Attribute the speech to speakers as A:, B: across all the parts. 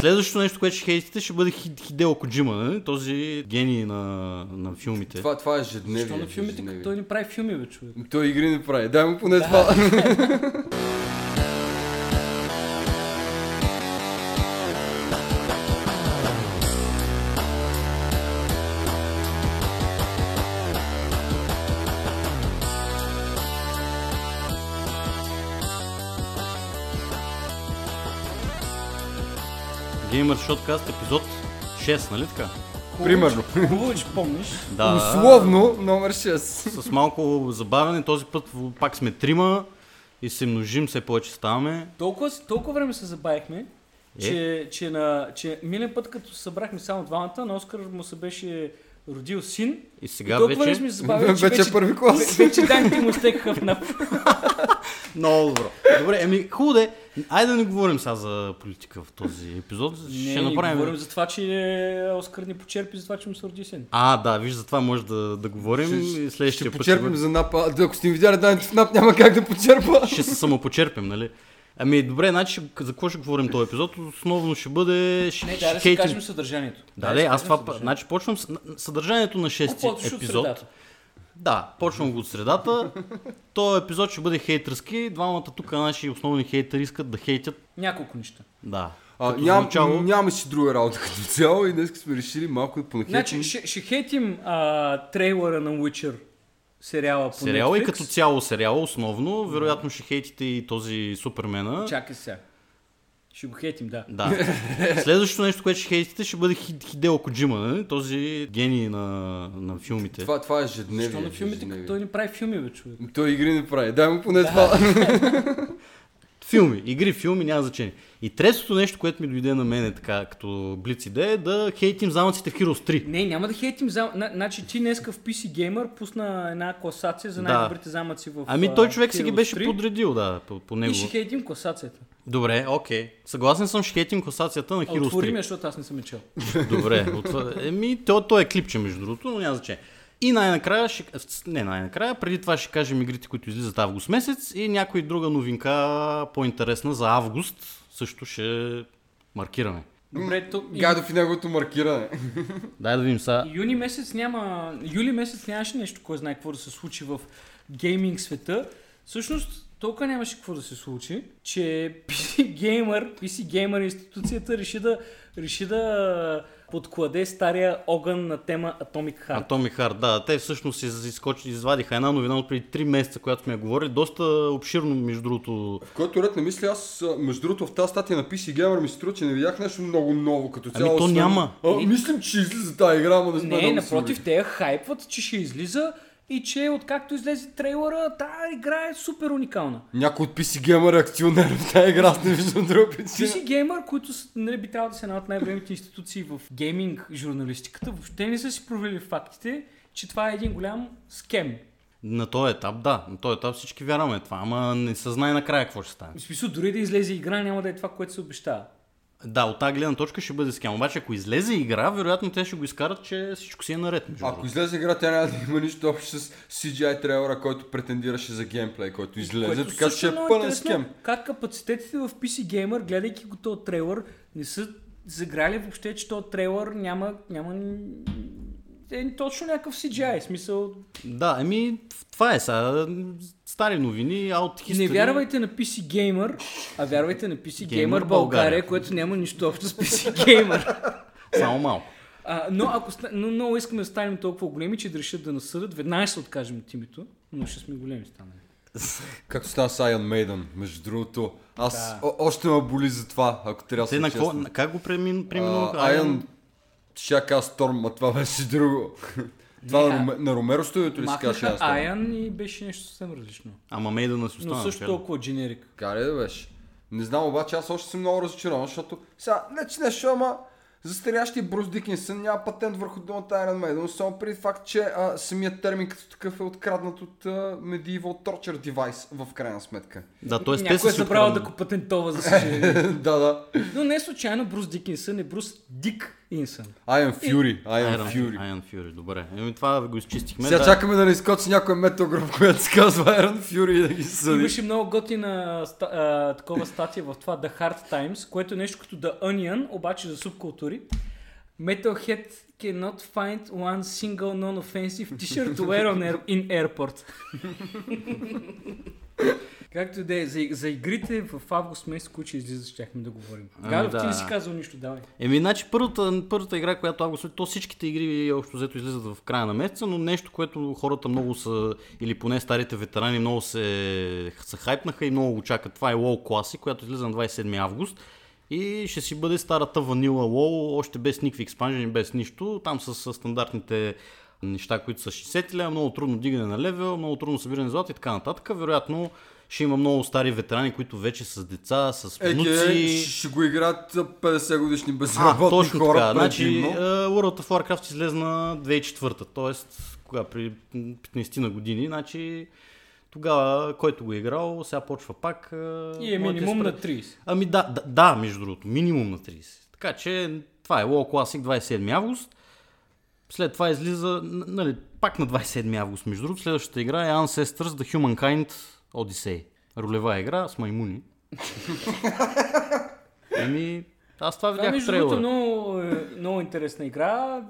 A: Следващото нещо, което ще хейтите, ще бъде Хи- Хидео Коджима, нали? този гений на, на филмите.
B: Това, това е ежедневие.
C: Защо на филмите,
B: ежедневие.
C: като той не прави филми, бе, човек?
B: Той игри не прави. Дай му поне това.
A: Gamer Shotcast епизод 6, нали така?
B: Примерно.
C: Хубаво, че помниш.
A: Да.
B: Условно номер 6.
A: С малко забавяне, този път пак сме трима и се множим, все повече ставаме.
C: Толкова, толкова време се забавихме,
A: Е?
C: че, че, на, че миналия път, като се събрахме само двамата, на Оскар му се беше родил син.
A: И
C: И
A: сега
C: толкова време
A: вече...
C: сме забавили, че
B: Вече е първи клас.
C: ве- вече данните му стекаха в нап.
A: Много добро. Добре, еми хубаво де. Айде да не говорим сега за политика в този епизод.
C: Не,
A: ще
C: не
A: направим...
C: говорим за това, че е, Оскар ни почерпи за това, че му се роди син.
A: А, да, виж, за това може да, да говорим
B: Ще,
A: следващия
B: ще
A: път
B: почерпим
A: бъде-
B: за НАП. А, да, ако сте ми видяли данните в НАП, няма как да почерпа.
A: ще се самопочерпим, нали? Ами добре, значи ще- за какво ще говорим този епизод? Основно ще бъде... Ще,
C: Не,
A: ще
C: да, да си кажем съдържанието.
A: Да, да, аз това... Значи почвам с на- съдържанието на шести
C: По-почваш от
A: епизод.
C: средата.
A: Да, почвам го от средата. Този епизод ще бъде хейтерски. Двамата тук наши основни хейтери искат да хейтят.
C: Няколко неща.
A: Да.
B: А,
A: Като
B: ням,
A: начало-
B: Нямаме си друга работа като цяло и днес сме решили малко да понахейтим.
C: Значи, ще, ще хейтим а, трейлера на Witcher сериала по
A: Сериала и като цяло сериала основно. Вероятно ще хейтите и този Супермена.
C: Чакай сега. Ще го хейтим, да.
A: Да. Следващото нещо, което ще хейтите, ще бъде Хи- Хидео Коджима, нали? този гений на, на филмите.
B: Това, това е ежедневие.
C: Защо на филмите, като той не прави филми, бе, човек?
B: Той игри не прави. Дай му поне това.
A: Филми, игри, филми, няма значение. И третото нещо, което ми дойде на мене така, като блиц идея, е да хейтим замъците в Heroes 3.
C: Не, няма да хейтим зам... на- Значи ти днеска в PC Gamer пусна една класация за
A: Да.
C: най-добрите замъци в
A: Ами
C: а,
A: той човек си ги
C: Heroes
A: беше
C: 3
A: подредил, да, по, по него.
C: И ще хейтим класацията.
A: Добре, окей. Съгласен съм, ще хейтим класацията на
C: А
A: Heroes
C: отвори
A: 3.
C: ми, защото аз не съм я чел.
A: Добре, отва... еми, то, то е клипче между другото, но няма значение. И най-накрая, ще... не най-накрая, преди това ще кажем игрите, които излизат август месец и някой друга новинка по-интересна за август също ще маркираме.
C: Добре, то...
B: Гадов и неговото маркиране.
A: Дай да видим сега.
C: Юни месец няма... Юли месец нямаше нещо, кой знае какво да се случи в гейминг света. Всъщност, толкова нямаше какво да се случи, че PC Gamer, PC Gamer институцията реши да, реши да подкладе стария огън на тема Atomic Heart.
B: В който ред не мисля, аз между другото в тази статия на PC Gamer ми се струва, че не видях нещо много ново като
A: Ами
B: цяло.
A: то
B: освен-
A: няма.
B: А, мислим, че излиза тази игра, ама не сме
C: Не, напротив, те я хайпват, че ще излиза и че откакто излезе трейлера, тази игра е супер уникална.
B: Някой от PC Gamer е акционер в тази игра, аз не виждам друга причина.
C: PC Gamer, които нали, би трябвало да са една от най-големите институции в гейминг журналистиката, въобще не са си провели фактите, че това е един голям скем.
A: На този етап, да. На този етап всички вярваме това, ама не се знае накрая какво ще стане.
C: В смисъл, дори да излезе игра, няма да е това, което се обещава.
A: Да, от тази гледна точка ще бъде скям. Обаче, ако излезе игра, вероятно те ще го изкарат, че всичко си е наред.
B: Ако
A: другото.
B: излезе игра, тя няма да има нищо общо с CGI трейлера, който претендираше за геймплей, който излезе,
C: Което
B: така че е пълен скем.
C: Как капацитетите в PC Gamer, гледайки го този трейлер, не са заграли въобще, че този трейлер няма, няма е точно някакъв CGI, смисъл
A: Да, еми, това е сега. Стари новини, out history.
C: Не вярвайте на PC Gamer, а вярвайте на PC Gamer,
A: Gamer
C: България,
A: България.
C: което няма нищо общо с PC Gamer.
A: Само малко.
C: А, но ако но много искаме да станем толкова големи, че да решат да насъдят, веднага ще се откажем от името, но ще сме големи станали.
B: Както стана с Iron Maiden, между другото. Аз
C: Да.
B: о- още ме боли за това, ако трябва да
A: на- как го премин, преминуваха?
B: А, Iron Шака Storm, а това беше друго. Това
C: Не,
B: на,
C: а-
B: Роме, на Ромеро студиото ли
C: Махнаха
B: Iron Storm?
C: Iron и беше нещо съвсем различно.
A: Ама Мейдъна си
C: Но
A: остана.
C: също
A: така ли?
C: толкова дженерик.
B: Каре да беше. Не знам, обаче аз още съм много разочарован, защото сега, не че нещо, ама застарящия Брус Дикинсън няма патент върху думата Iron Maiden, но само преди факт, че а, самият термин като такъв е откраднат от а, Medieval Torture Device в крайна сметка.
A: Да, т.е. те
C: Някой
A: са
C: е
A: си
C: забравил да го патентова, за съжаление.
B: да, да.
C: Но не случайно Брус Дикинсън е Брус Дик Инсън.
B: Iron Fury. Iron
A: Iron,
B: Fury.
A: Iron Fury, добре. Еми това го изчистихме.
B: Сега
A: да.
B: чакаме да не изкочи някой метал груп, която се казва Iron Fury и да ги съди.
C: Имаше много готина ста, а, такова статия в това The Hard Times, което е нещо като The Onion, обаче за субкултури. Metalhead cannot find one single non-offensive t-shirt to wear on air, in airport. Както и да е, за, за игрите в август месец, които ще излизат, щяхме да говорим.
A: Ами
C: Гадов,
A: да.
C: ти не си казал нищо, давай.
A: Еми, значи първата, първата игра, която август, то всичките игри общо взето излизат в края на месеца, но нещо, което хората много са, или поне старите ветерани много се, се хайпнаха и много го чакат. Това е WoW Classic, която излиза на 27 август. И ще си бъде старата ванила WoW, още без никакви експанжени, без нищо. Там с, с стандартните неща, които са 60 лева, много трудно дигане на левел, много трудно събиране злато и така нататък. Вероятно ще има много стари ветерани, които вече с деца, с внуци.
B: ще, ще го играят 50 годишни
A: А,
B: безработни
A: точно
B: хора.
A: така. Значи,
B: предимно.
A: uh, World of Warcraft излезна 2004-та, т.е. кога при 15 на години, значи тогава, който го е играл, сега почва пак. Uh,
C: И е минимум на 30.
A: Ами да, да, да, между другото, минимум на 30. Така че това е WoW Classic 27 август. След това излиза, нали, пак на 27 август, между другото, следващата игра е Ancestors The Humankind Odyssey. Ролева игра с маймуни. Еми, аз това видях в
C: между другото много, е, много интересна игра.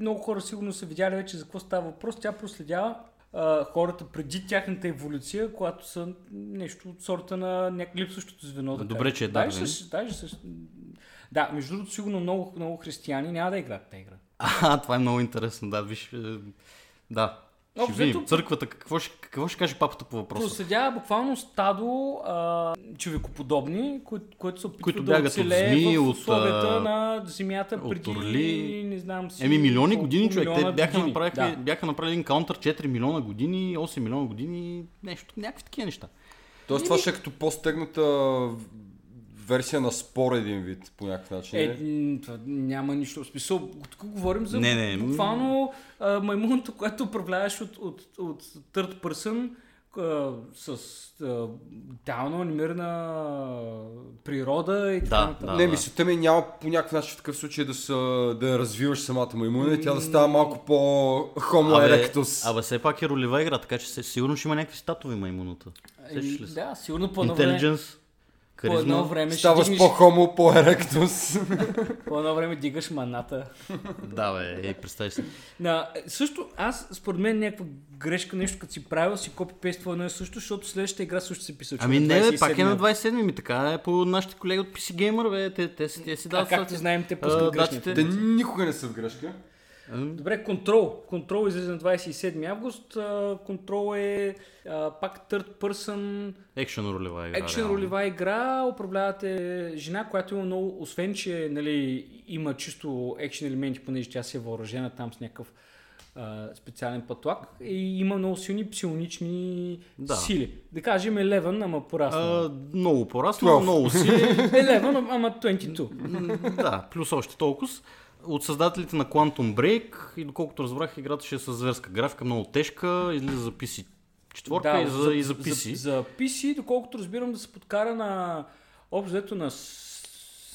C: Много хора сигурно са видяли вече за какво става въпрос. Тя проследява а, хората преди тяхната еволюция, когато са нещо от сорта на някакво липсващото звено. Да
A: Добре, че е
C: Даже. Да, между другото, сигурно много, много християни няма да играят тази игра.
A: А, това е много интересно, да, виж. е, Да. Ще
C: Общо
A: видим. Църквата, какво ще, какво ще каже папата по въпроса?
C: Проследява буквално стадо а, човекоподобни, кои, които се опитват
A: Които
C: да
A: бягат от змии,
C: в
A: от,
C: условията
A: а,
C: на земята
A: от
C: преди,
A: орли.
C: не знам си...
A: Еми, милиони години, човек. Те бяха,
C: години.
A: направили,
C: Да.
A: бяха направили един каунтър 4 милиона години, 8 милиона години, нещо, някакви такива неща.
B: Тоест това ще е като по-стегната версия на спор един вид, по някакъв начин.
C: Е, това няма нищо. В смисъл, тук говорим за
A: Не, не,
C: буквално а, маймуното, което управляваш от, от, от third person а, с а, детално анимирана природа и така
A: Да,
C: нататък.
A: да.
B: не, мисълта ми е няма по някакъв начин в такъв случай да, са, да развиваш самата маймуна и тя да става малко по-homo erectus.
A: абе, все пак е ролева игра, така че сигурно ще има някакви статови маймуната. Се?
C: Да, сигурно по едно време,
A: Intelligence,
C: по едно
A: харизма.
C: време ще
B: Ставаш
C: дигнеш,
B: по-homo, по-erectus.
C: по едно време дигаш маната.
A: Да, бе, ей, представи си.
C: На, също, аз според мен някаква грешка, нещо като си правил, си копи-пействал едно и също, защото следващата игра също се писа.
A: Ами не, бе, пак е на 27 ми, така е по нашите колеги от PC Gamer, бе, те, те, си- те си
C: А,
A: дават
C: както знаем, те пускат
A: датите.
B: Те никога не са в грешка.
C: Добре, контрол. Контрол излезе на 27 август. Контрол е а, пак third person
A: Екшен ролева игра.
C: екшен ролева игра. Управлявате жена, която има много, освен че нали, има чисто екшен елементи, понеже тя се е въоръжена там с някакъв а, специален пътлак и има много силни псионични
A: Да.
C: сили. Да кажем 11, ама порасна.
A: А, много по-расно,
B: 12.
A: много си.
C: 11, ама 22.
A: М, да, плюс още толкова. От създателите на Quantum Break и доколкото разбрах, играта ще е с зверска графика, много тежка, излиза за PC четворка и, за, и за PC.
C: За, за PC, доколкото разбирам да се подкара на общо на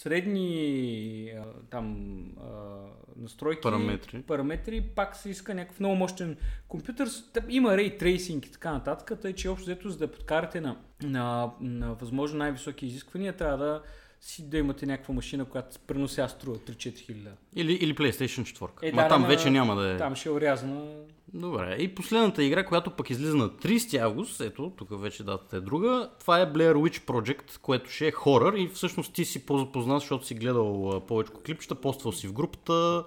C: средни там настройки,
A: Параметри.
C: параметри, пак се иска някакъв много мощен компютър. Има ray tracing и така нататък, тъй че общо взето за да подкарате на, на, на възможно най-високи изисквания, трябва да си да имате някаква машина, която пренося струва 3-4 хиляди.
A: Или, или PlayStation 4.
C: Е,
A: Ма
C: да,
A: там
C: ама
A: вече няма да е.
C: Там ще е урязана.
A: Добре. И последната игра, която пък излиза на 30 август, ето, тук вече датата е друга, това е Blair Witch Project, което ще е хорър и всъщност ти си по-запознат, защото си гледал повече клипчета, поствал си в групата,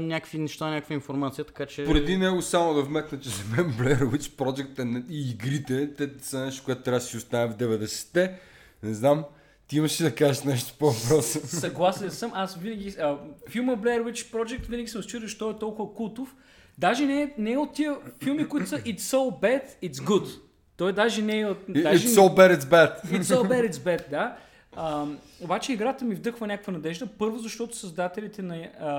A: някакви неща, някаква информация, така че...
B: Преди него само да вметна, че за мен Blair Witch Project е и игрите, те са нещо, което трябва да си оставя в 90-те. Не знам, ти имаш ли да кажеш нещо по въпроса?
C: Съгласен съм. Аз винаги... А, филма Blair Witch Project винаги съм чудил, защо е толкова култов. Даже не е, не е от тия филми, които са It's so bad, it's good. Той даже не е от... Даже
B: It's so bad, it's bad.
C: It's so bad, it's bad, да. А, обаче играта ми вдъхва някаква надежда. Първо, защото създателите на, а,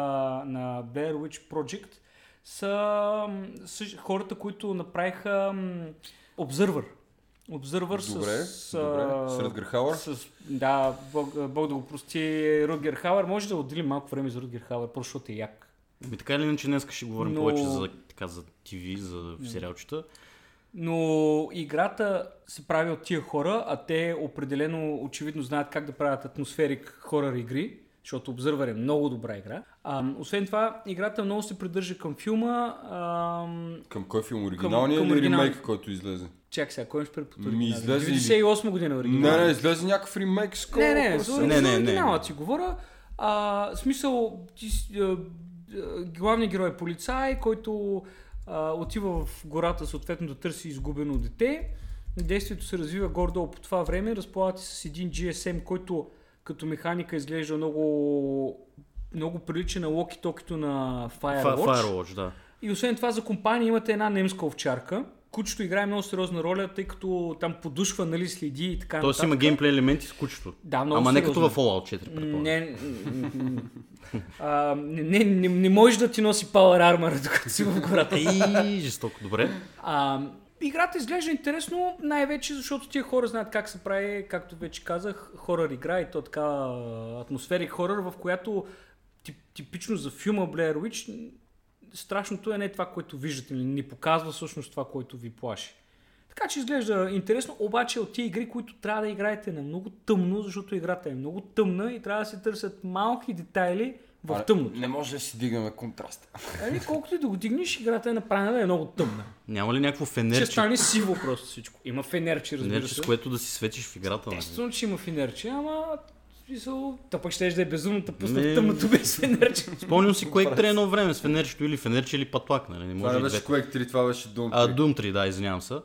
C: на Blair Witch Project са, са хората, които направиха Observer.
B: Добре,
C: с...
B: добре.
C: а,
B: С Ръдгър Хауър?
C: С, да, Бог, Бог да го прости, Рутгер Хауър. Може да отделим малко време за Рутгер Хауър, просто защото е як.
A: Ами така или иначе днес ще говорим
C: Но-
A: повече за, така, за TV, за сериалчета.
C: Но играта се прави от тия хора, а те определено очевидно знаят как да правят атмосферик хорър игри, защото Observer е много добра игра. А, освен това, играта много се придържа към филма. А,
B: Към кой филм? Оригиналния
C: към
B: или
C: оригинал.
B: ремейк, който излезе?
C: чакай сега, кой ще препотвърди?
B: Ми излезе ли?
C: 98 година оригинал.
B: Не, не, излезе някакъв ремейк скоро.
C: Не, не, за,
A: Не,
C: не,
A: не,
C: си говоря. А, смисъл, ти, а, главният герой е полицай, който а, отива в гората съответно да търси изгубено дете. Действието се развива горе-долу по това време. Разполагате с един GSM, който като механика изглежда много, много прилича на локи-токито на Firewatch.
A: Fi- Firewatch, да.
C: И освен това за компания имате една немска овчарка. Кучето играе много сериозна роля, тъй като там подушва, нали, следи и така
A: Тоест има геймплей елементи с кучето.
C: Да, много
A: Ама не като в Fallout 4, предполагам.
C: Не, а, не, не, не, не можеш да ти носи Power Armor, докато си в гората.
A: Ей, жестоко, добре.
C: А, играта изглежда интересно, най-вече защото тия хора знаят как се прави, както вече казах, хорър игра и то така атмосферик хорър, в която тип, типично за филма Blair Witch страшното е не това, което виждате, ни, ни показва всъщност това, което ви плаши. Така че изглежда интересно, обаче от тия игри, които трябва да играете на много тъмно, защото играта е много тъмна и трябва да се търсят малки детайли в тъмното.
B: Не може да си дигаме контраста.
C: Ами, колкото и да го дигнеш, играта е направена да е много тъмна.
A: Няма ли някакво
C: Ще
A: фенерче,
C: стане сиво просто всичко. Има фенерче, разбира
A: фенерче
C: се.
A: с което да си светиш в играта? нали?
C: Естествено, че има фенерче, ама смисъл, та пък ще да е безумно да пусна
A: Не.
C: в тъмното без фенерче.
A: Спомням си Quake 3 едно време с фенерчето или фенерче или патлак, нали? Не
B: Това
A: може и
B: беше
A: двете.
B: Quake 3, това беше Doom 3.
A: А, Doom 3, да, извинявам се.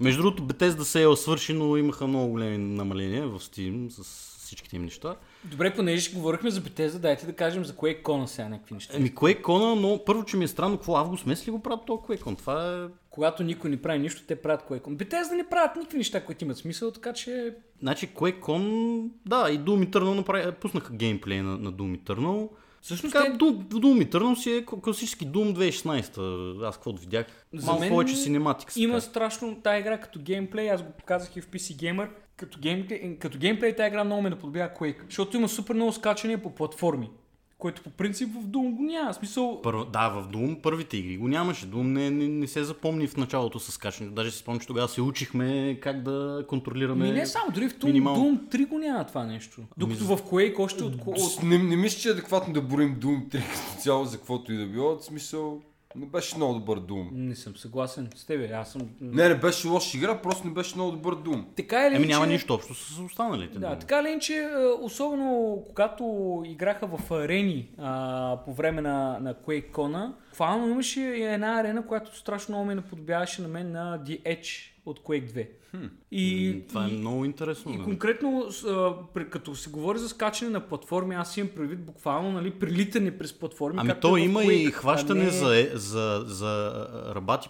A: Между другото, Bethesda Sale свърши, но имаха много големи намаления в Steam с всичките им неща.
C: Добре, понеже говорихме за Bethesda, дайте да кажем за кое кона сега някакви неща.
A: Еми, QuakeCon, но първо, че ми е странно, какво август месец ли го правят то QuakeCon? Това е...
C: Когато никой не прави нищо, те правят кое кон. Bethesda не правят никакви неща, които имат смисъл, така че...
A: Значи QuakeCon, да, и Doom Eternal направи, пуснаха геймплей на, на Doom Eternal.
C: Всъщност
A: Така,
C: те-
A: Doom, Doom Eternal си е класически Doom 2016. Аз каквото видях,
C: За
A: малко
C: мен
A: повече синематик.
C: Има страшно тая игра като геймплей, аз го показах и в PC Gamer. Като геймплей, като геймплей тая игра много ме наподобява Quake, защото има супер много скачания по платформи, което по принцип в Doom го няма. Смисъл,
A: Първ, да, в Doom първите игри го нямаше. Doom не, не, не се запомни в началото с качането. Даже си спомням, че тогава се учихме как да контролираме.
C: Ми не само, дори в Doom,
A: минимално.
C: Doom 3 го няма това нещо. Докато в Quake още от... от...
B: Не, не мисля, че е адекватно да борим Doom 3 като цяло за каквото и да било. В смисъл, не беше много добър Doom.
C: Не съм съгласен с тебе, аз съм...
B: Не, не беше лоша игра, просто не беше много добър Doom.
C: Така или
A: Еми няма
C: иначе-
A: нищо общо с останалите.
C: Да,
A: Doom.
C: така ли, че е, особено когато играха в арени а, по време на, на QuakeCon, буквално имаше една арена, която страшно много ме наподобяваше на мен на The Edge от Quake 2. И,
A: М, Това е
C: и,
A: много интересно.
C: и
A: нали?
C: конкретно, а, при- като се говори за скачане на платформи, аз имам предвид буквално нали, прилитане през платформи.
A: Ами то има
C: Quake,
A: и хващане
C: не-
A: за, е- за, за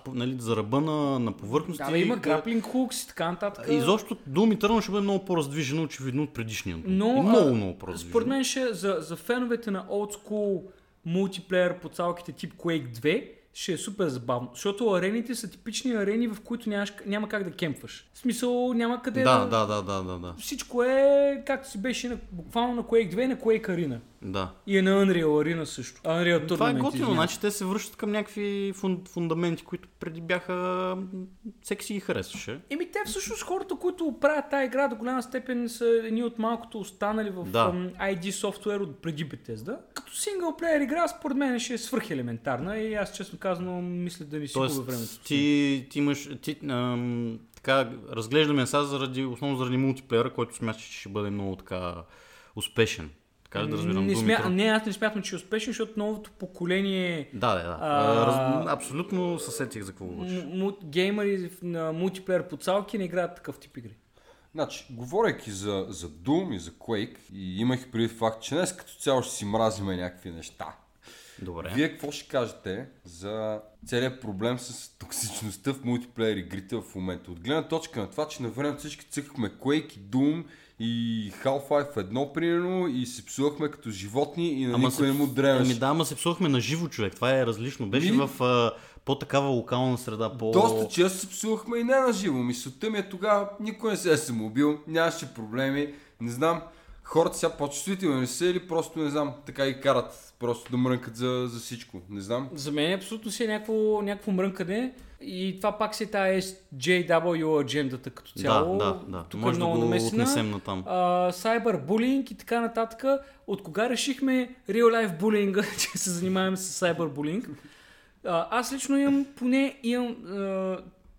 A: по- нали, за ръба на, на повърхности.
C: Да, бе, има граплинг хукс и така нататък.
A: Изобщо Doom Eternal ще бъде много по-раздвижено, очевидно, от предишния.
C: Но,
A: И много,
C: а,
A: много по-раздвижено.
C: Според мен ще, за, за феновете на old school мултиплеер по цалките тип Quake 2 ще е супер забавно, защото арените са типични арени, в които нямаш, няма как да кемпваш. В смисъл няма къде
A: Да, да, да, да, да, да.
C: Всичко е както си беше на, буквално на Quake 2 и на Quake Arena.
A: Да.
C: И е на Unreal Arena също. Unreal
A: Това е готино, значи те се връщат към някакви фун, фундаменти, които преди бяха... Всеки си ги харесваше.
C: Еми те всъщност хората, които правят тази игра до голяма степен са едни от малкото останали в
A: Да.
C: ID софтуер от преди Bethesda. Като синглплеер игра, според мен ще е свърхелементарна и аз честно казано мисля да ни си губя времето.
A: Ти, ти имаш... Ти, ам, така, разглеждаме сега заради, основно заради мултиплеера, който смяташ, че ще бъде много така успешен. Така да разбирам
C: не, смя... Не, аз не смятам, че е успешен, защото новото поколение
A: Да, да, да.
C: А,
A: Раз, абсолютно се сетих за какво говориш.
C: м- геймери на мултиплеер по цалки не играят такъв тип игри.
B: Значи, говорейки за, за Doom и за Quake, и имах преди факт, че днес като цяло ще си мразиме някакви неща.
A: Добре.
B: Вие какво ще кажете за целият проблем с токсичността в мултиплеер игрите в момента? От гледна точка на това, че на време всички цъкахме Quake и Doom и Half-Life 1, примерно, и се псувахме като животни и на никой не му дрemеше.
A: Ами да, ама се псувахме на живо човек. Това е различно. Беше
B: Ми-
A: в а, по-такава локална среда, по...
B: Доста често се псувахме и не на живо. Мисълта ми е тогава никой не се е самоубил, нямаше проблеми. Не знам, хората сега по-чувствителни ли са или просто не знам, така и карат просто да мрънкат за, за всичко. Не знам.
C: За мен абсолютно си е някакво, някакво мрънкане и това пак си тая JW аджендата като цяло.
A: Да, да, да.
C: Тук
A: Може
C: е
A: да
C: много
A: го
C: намесена.
A: отнесем на там.
C: А, сайбърбулинг и така нататък. От кога решихме real life булинга, че се занимаваме с сайбърбулинг? А, аз лично имам поне имам а,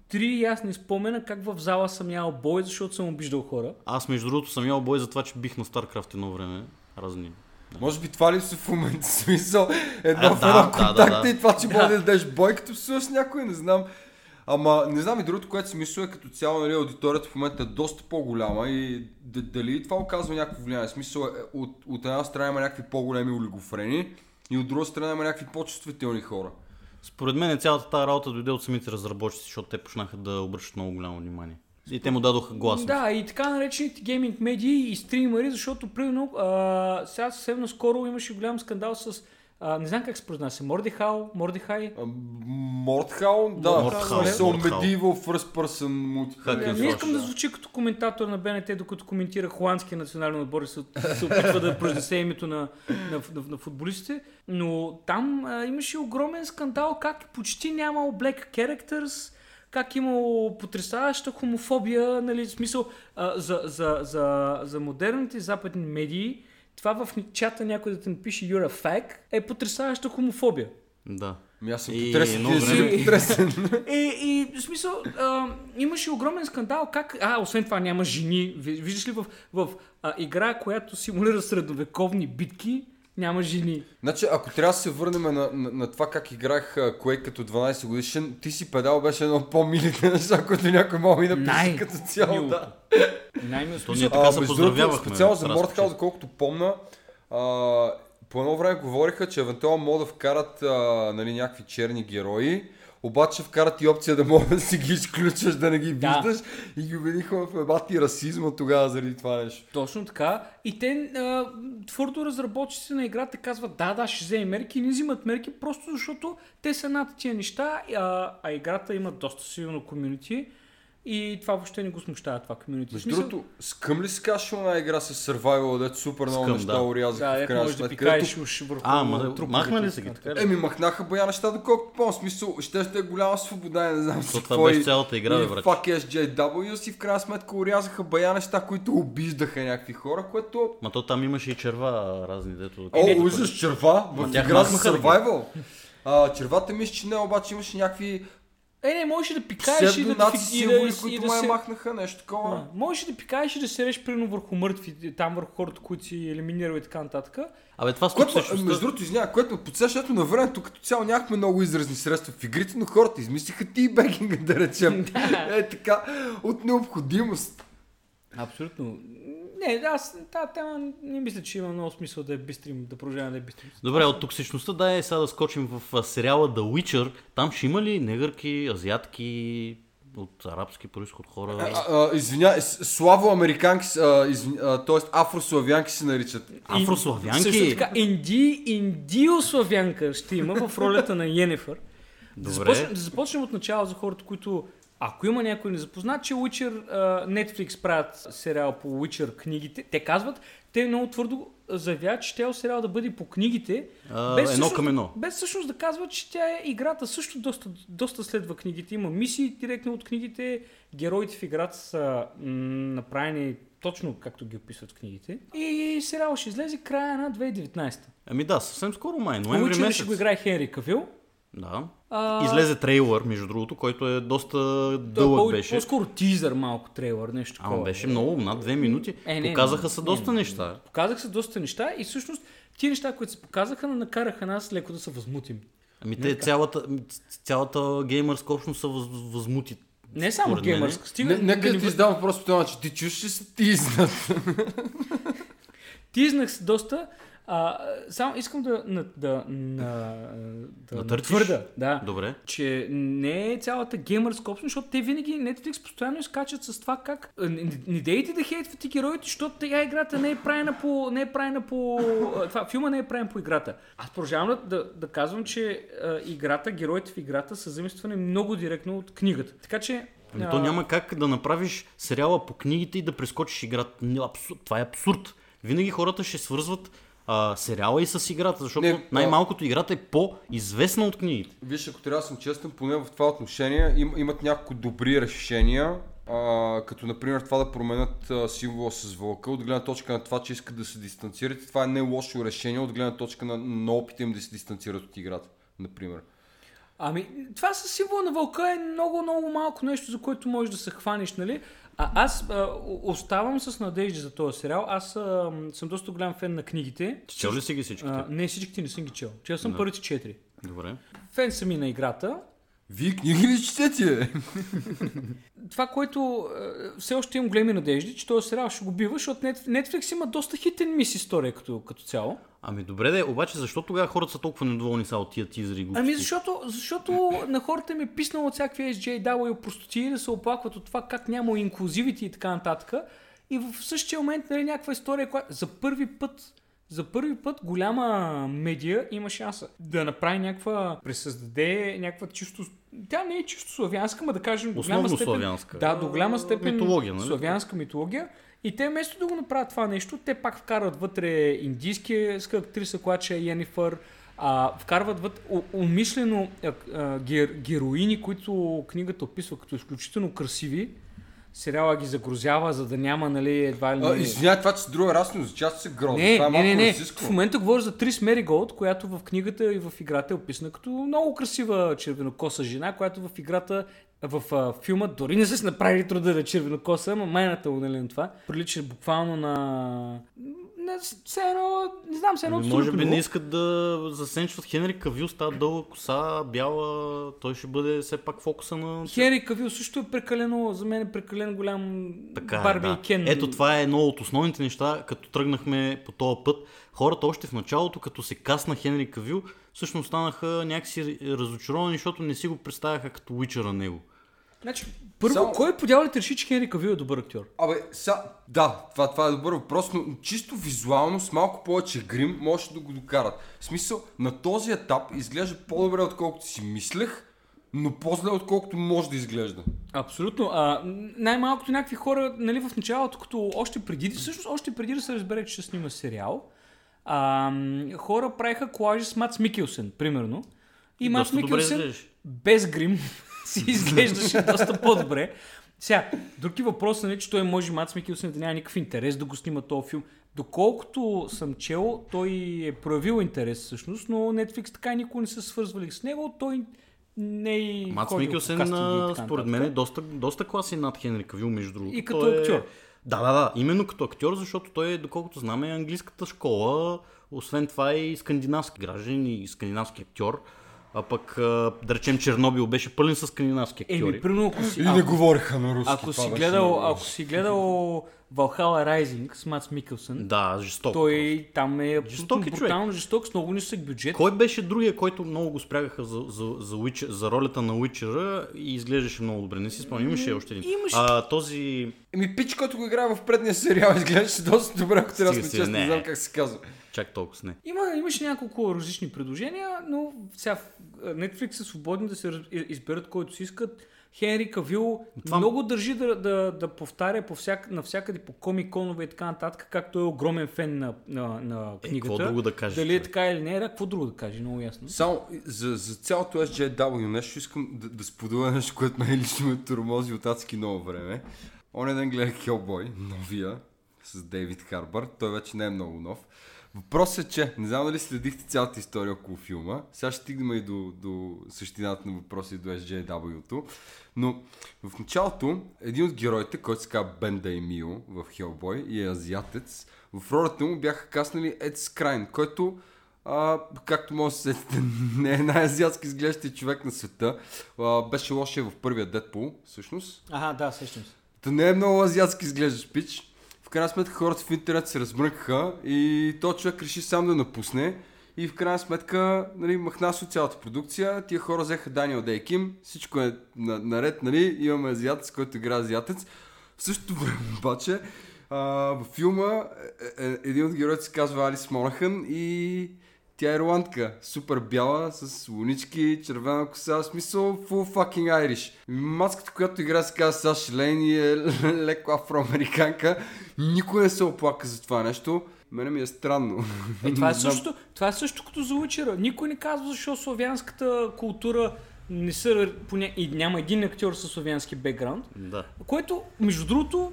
C: три ясни спомена как в зала съм ял бой, защото съм обиждал хора.
A: Аз между другото съм ял бой за това, че бих на StarCraft едно време. Разни.
B: Може би това ли в момента смисъл? Едно
A: А,
B: в
A: да,
B: едно
A: да,
B: контакт
A: да, да.
B: и това, че може да дадеш бой, като псуваш някой, не знам. Ама не знам и другото, което си мисля е като цяло, нали, аудиторията в момента е доста по-голяма и д- дали това оказва някакво влияние. Смисъл е, от, от една страна има някакви по-големи олигофрени и от друга страна има някакви по-чувствителни хора.
A: Според мен цялата тази работа дойде от самите разработчици, защото те почнаха да обръщат много голямо внимание. И те му дадоха гласност.
C: Да, и така наречените гейминг медии и стримери, защото примерно а, сега съвсем наскоро имаше голям скандал с а, не знам как се произнася, Мордихал, Мордихай.
B: А, Мортхаун, да,
A: Мортхаун,
B: в смисъл
A: Мортхаун.
B: Medieval First Person мултиплеер.
A: е
C: Не искам да звучи като коментатор на БНТ, докато коментира холандския национален отбор и се, се опитва да произнесе името на, на, на, на футболистите. Но там а, имаше огромен скандал, как почти нямало black characters, как имало потрясаваща хомофобия, нали, в смисъл а, за, за, за, за модерните западни медии. Това в чата някой да те напише You're a fag е потрясаваща хомофобия.
A: Да.
B: Ми аз съм
A: И
B: потресен, ти си потресен.
C: И, и в смисъл, а, имаше огромен скандал, как... А, освен това няма жени. Ви- Виждаш ли в, в а, игра, която симулира средновековни битки, няма жени.
B: Значи, ако трябва да се върнем на, на, на това как играх а, Quake като 12 годишен, ти си педал беше едно от по-милите неща, които някой мога и да пише
C: Най-
B: като цяло. Да.
C: Най-мило
A: То ние така се
B: между другото,
A: поздравявахме.
B: Специално за
A: че-
B: доколкото помна, а, по едно време говориха, че евентуално могат да вкарат а, нали, някакви черни герои, обаче вкарат и опция да могат да си ги изключваш, да не ги
C: Да.
B: виждаш и ги убедиха в ебати расизма тогава заради това нещо.
C: Точно така. И те, а, твърдо разработчиците на играта казват, да, да, ще вземе мерки, не взимат мерки, просто защото те са над тия неща, а, а играта има доста силно комюнити и това въобще не го смущава това комюнити.
B: Между другото, скъм ли се казваше една игра с survival, дето супер много
A: Скъм,
B: неща
A: да.
B: урязаха
C: да,
B: в крайна
C: можеш да
B: сметка.
C: пикаеш
B: Ето,
C: уж върху
A: А, ма,
C: труповете
A: махна ли се ги
C: така?
B: Еми, махнаха бая неща, доколкото помня. Смисъл, ще ще е голяма свобода, не знам си
A: То това
B: какво
A: беше цялата игра, бе, брат.
B: Fuck SJW и в крайна сметка урязаха бая неща, които обиждаха някакви хора, което...
A: Ма то там имаше и черва разни, дето...
B: О, ужас, черва в игра
A: ги?
B: survival. А, червата мисля, че не, обаче имаше някакви
C: Е, не, можеш да пикаеш и да,
B: псевдонаци
C: и да,
B: символи,
C: и
B: които
C: да се...
B: махнаха нещо такова.
C: Да. Можеш да пикаеш и да се реш примерно върху мъртви, там върху хората, които си елиминирал и така нататък.
A: Абе, това
B: Което,
A: токсичността-
B: между другото, извиня, което ме подсещането на времето като цяло нямахме много изразни средства в игрите, но хората измислиха ти бекинга, да речем. е така, от необходимост.
C: Абсолютно. Не, аз тази тема не мисля, че има много смисъл да е бистрим, да продължаваме да е бистрим.
A: Добре, от токсичността да е сега да скочим в сериала The Witcher. Там ще има ли негърки, азиатки, от арабски происход хора?
B: А, а, извиня, с- славоамериканки, т.е. афрославянки се наричат.
A: Афрославянки?
C: Също така, инди, индиославянка ще има в ролята на Йенефър. Да започнем, да започнем от начало за хората, които ако има някой незапознат, че Witcher, Netflix правят сериал по Witcher книгите, те казват, те много твърдо заявяват, че тя сериал да бъде по книгите,
A: А,
C: без
A: едно
C: всъщност-
A: към едно.
C: Без всъщност да казват, че тя е играта също доста, доста следва книгите. Има мисии директно от книгите, героите в играта са м- направени точно както ги описват в книгите. И сериал ще излезе края на 2019.
A: Ами да, съвсем скоро май, ноември месец.
C: ще го играе Хенри Кавил.
A: Да.
C: А,
A: Излезе трейлър, между другото, който е доста
C: той е
A: дълъг
C: по-
A: беше.
C: По-скоро тизър малко трейлър, нещо такова.
A: Ама беше много, над две минути.
C: Е, не,
A: Показаха
C: не,
A: се
C: не,
A: доста
C: не, не.
A: неща.
C: Показаха се доста неща и всъщност тия неща, които се показаха, накараха нас леко да се възмутим.
A: Ами те цялата, цялата геймърска общност се въз, възмути.
C: Не само геймърска, стига
B: Не, нека
C: да
B: ти задам въпрос по това начин. Ти чуш ли се ти изнат?
C: Тизнах се доста. А, само искам да, на, да, на, да
A: Натъртиш?
C: твърда, да,
A: Добре.
C: че не е цялата геймърска общност, защото те винаги Netflix постоянно изкачат с това как не, не дейте да хейтвате героите, защото тя играта не е правена по, не е правена по това, филма не е правен по играта. Аз продължавам да, да, да казвам, че а, играта, героите в играта са замествани много директно от книгата. Така че
A: Ами то няма как да направиш сериала по книгите и да прескочиш играта. Това е абсурд. Винаги хората ще свързват а, сериала и с играта, защото
B: Не,
A: най-малкото играта е по-известна от книгите.
B: Виж, ако трябва да съм честен, поне в това отношение им, имат няколко добри решения, а, като например това да променят а, символа с вълка, от гледна точка на това, че искат да се дистанцират. Това е не лошо решение, от гледна точка на, на опита им да се дистанцират от играта, например.
C: Ами, това със символа на вълка е много, много малко нещо, за което можеш да се хванеш, нали? А, аз а, оставам с надежди за този сериал. Аз а, съм доста голям фен на книгите.
A: Чел ли си ги всичките?
C: А, не, всичките не съм ги чел. Чел съм
A: Да.
C: първите четири.
A: Добре.
C: Фен съм и на играта.
B: Вие книги ли четете?
C: Това, което е, все още имам големи надежди, че този сериал ще го бива, защото Net- Netflix има доста хитен мис история като, като цяло.
A: Ами добре, де, обаче защо тогава хората са толкова недоволни са от тия тизери? глупости?
C: Ами защото, защото на хората им е писнало от всякакви SJW простоти да се оплакват от това как няма инклюзивити и така нататък. И в същия момент нали, някаква история, която за първи път за първи път голяма медия има шанса да направи някаква, пресъздаде някаква чисто, тя не е чисто славянска, ма да кажем до голяма степен,
A: славянска.
C: Да, до голяма степен
A: Митология, нали?
C: славянска митология. И те вместо да го направят това нещо, те пак вкарват вътре индийския актриса, която е Йенифър, а, вкарват вътре умишлено а, а, гер, героини, които книгата описва като изключително красиви. Сериала ги загрозява, за да няма, нали, едва ли
B: А,
C: не...
B: извинявай, това че с друга расност, част се грозно.
C: Не,
B: това е
C: не, не,
B: малко
C: не.
B: расистко.
C: В момента говоря за Трис Мериголд, която в книгата и в играта е описана като много красива червенокоса жена, която в играта в а, филма дори не са си направили труда да е червенокоса, ама майната му, нали, на това. Прилича буквално на... на все едно, не знам, все едно
A: Ами, може би не искат да засенчват Хенри Кавил с тази дълга коса, бяла, той ще бъде все пак фокуса на...
C: Хенри Кавил също е прекалено, за мен е прекалено голям
A: Така е,
C: Барби
A: да.
C: и Кен.
A: Ето това е едно от основните неща, като тръгнахме по този път. Хората още в началото, като се касна Хенри Кавил, всъщност станаха някакси разочаровани, защото не си го представяха като Уичера него.
C: Значи, първо,
B: Само-
C: кой по дяволите реши, че Хенри Кавил е добър актьор?
B: Абе, са, да, това, това е добър въпрос, но чисто визуално, с малко повече грим, може да го докарат. В смисъл, на този етап изглежда по-добре, отколкото си мислех, но по-зле, отколкото може да изглежда.
C: Абсолютно. А, най-малкото някакви хора, нали, в началото, като още преди, всъщност още преди да се разбере, че ще снима сериал, а, хора правиха колажи с Мац Микелсен, примерно. И Мац Микелсен без грим си изглеждаше доста по-добре. Сега, други въпрос е, че той може Мац Микелсен да няма никакъв интерес да го снима този филм. Доколкото съм чел, той е проявил интерес всъщност, но Netflix така и никога не са свързвали с него. Той не е
A: Мац Микелсен, според мен, е доста, доста класи над Хенри Кавил, между другото.
C: И като
A: е-
C: актьор.
A: Да, да, да. Именно като актьор, защото той, е, доколкото знаме, е английската школа. Освен това е и скандинавски граждан и скандинавски актьор. А пък, а, да речем, Чернобил беше пълен с скандинавски актьори.
C: Еми, примерно, ако си,
B: И не
C: ако,
B: говориха на руски.
C: ако си гледал, ако си гледал Valhalla Rising с Мац Микелсън,
A: Да, жестоко.
C: той там е
A: Жесток е човек.
C: брутално жесток, с много нисък бюджет.
A: Кой беше другия, който много го спрягаха за, за, за, Witcher, за ролята на Уичера и изглеждаше много добре? Не си спомням, имаше още един.
C: Имаше.
A: А, този...
B: Еми, пич, който го играе в предния сериал, изглеждаше доста добре, ако трябва да сме честни,
A: не.
B: не знам как се казва.
A: Чак толкова с не.
C: Има, имаше няколко различни предложения, но сега Netflix са свободни да се изберат който си искат. Хенри Кавил
A: Това-
C: много държи да, да, да повтаря по всяк, навсякъде по комиконове и така нататък, както е огромен фен на, на, на
A: Е,
C: книгата.
A: какво друго да кажеш,
C: Дали е така или не, да, какво друго да каже, много ясно.
B: Само за, за цялото SJW нещо искам да, да споделя нещо, което мен лично ме тормози от адски много време. Оня ден гледах Hellboy, новия, с Дейвид Харбър. Той вече не е много нов. Въпросът е, че не знам дали следихте цялата история около филма. Сега ще стигнем и до, до същината на въпроси до SJW-то. Но в началото един от героите, който се казва Бен Даймио в Hellboy и е азиатец, в ролята му бяха каснали Ед Скрайн, който а, както може да се сетите, не е най-азиатски изглеждащия човек на света. А, беше лошия в първия Дедпул, всъщност.
C: Ага, да, се.
B: Та не е много азиатски изглеждаш пич. В крайна сметка хората в интернет се размръкаха и то човек реши сам да напусне. И в крайна сметка, нали, махна от цялата продукция. Тия хора взеха Даниел Дейким. Всичко е на, наред, нали? Имаме азиатец, който играе азиатец. В същото време обаче, а, във филма е, е, един от героите се казва Алис Монахън и тя е ирландка, супер бяла, с лунички, червена коса, в смисъл full fucking Irish. Маската, която игра се казва Саш Лейн и е леко афроамериканка. Никой не се оплака за това нещо. Мене ми е странно.
C: Е, това, е също, това е също като за Witcher. Никой не казва защо славянската култура не са, поня... и няма един актьор със славянски бекграунд,
A: Да.
C: което, между другото,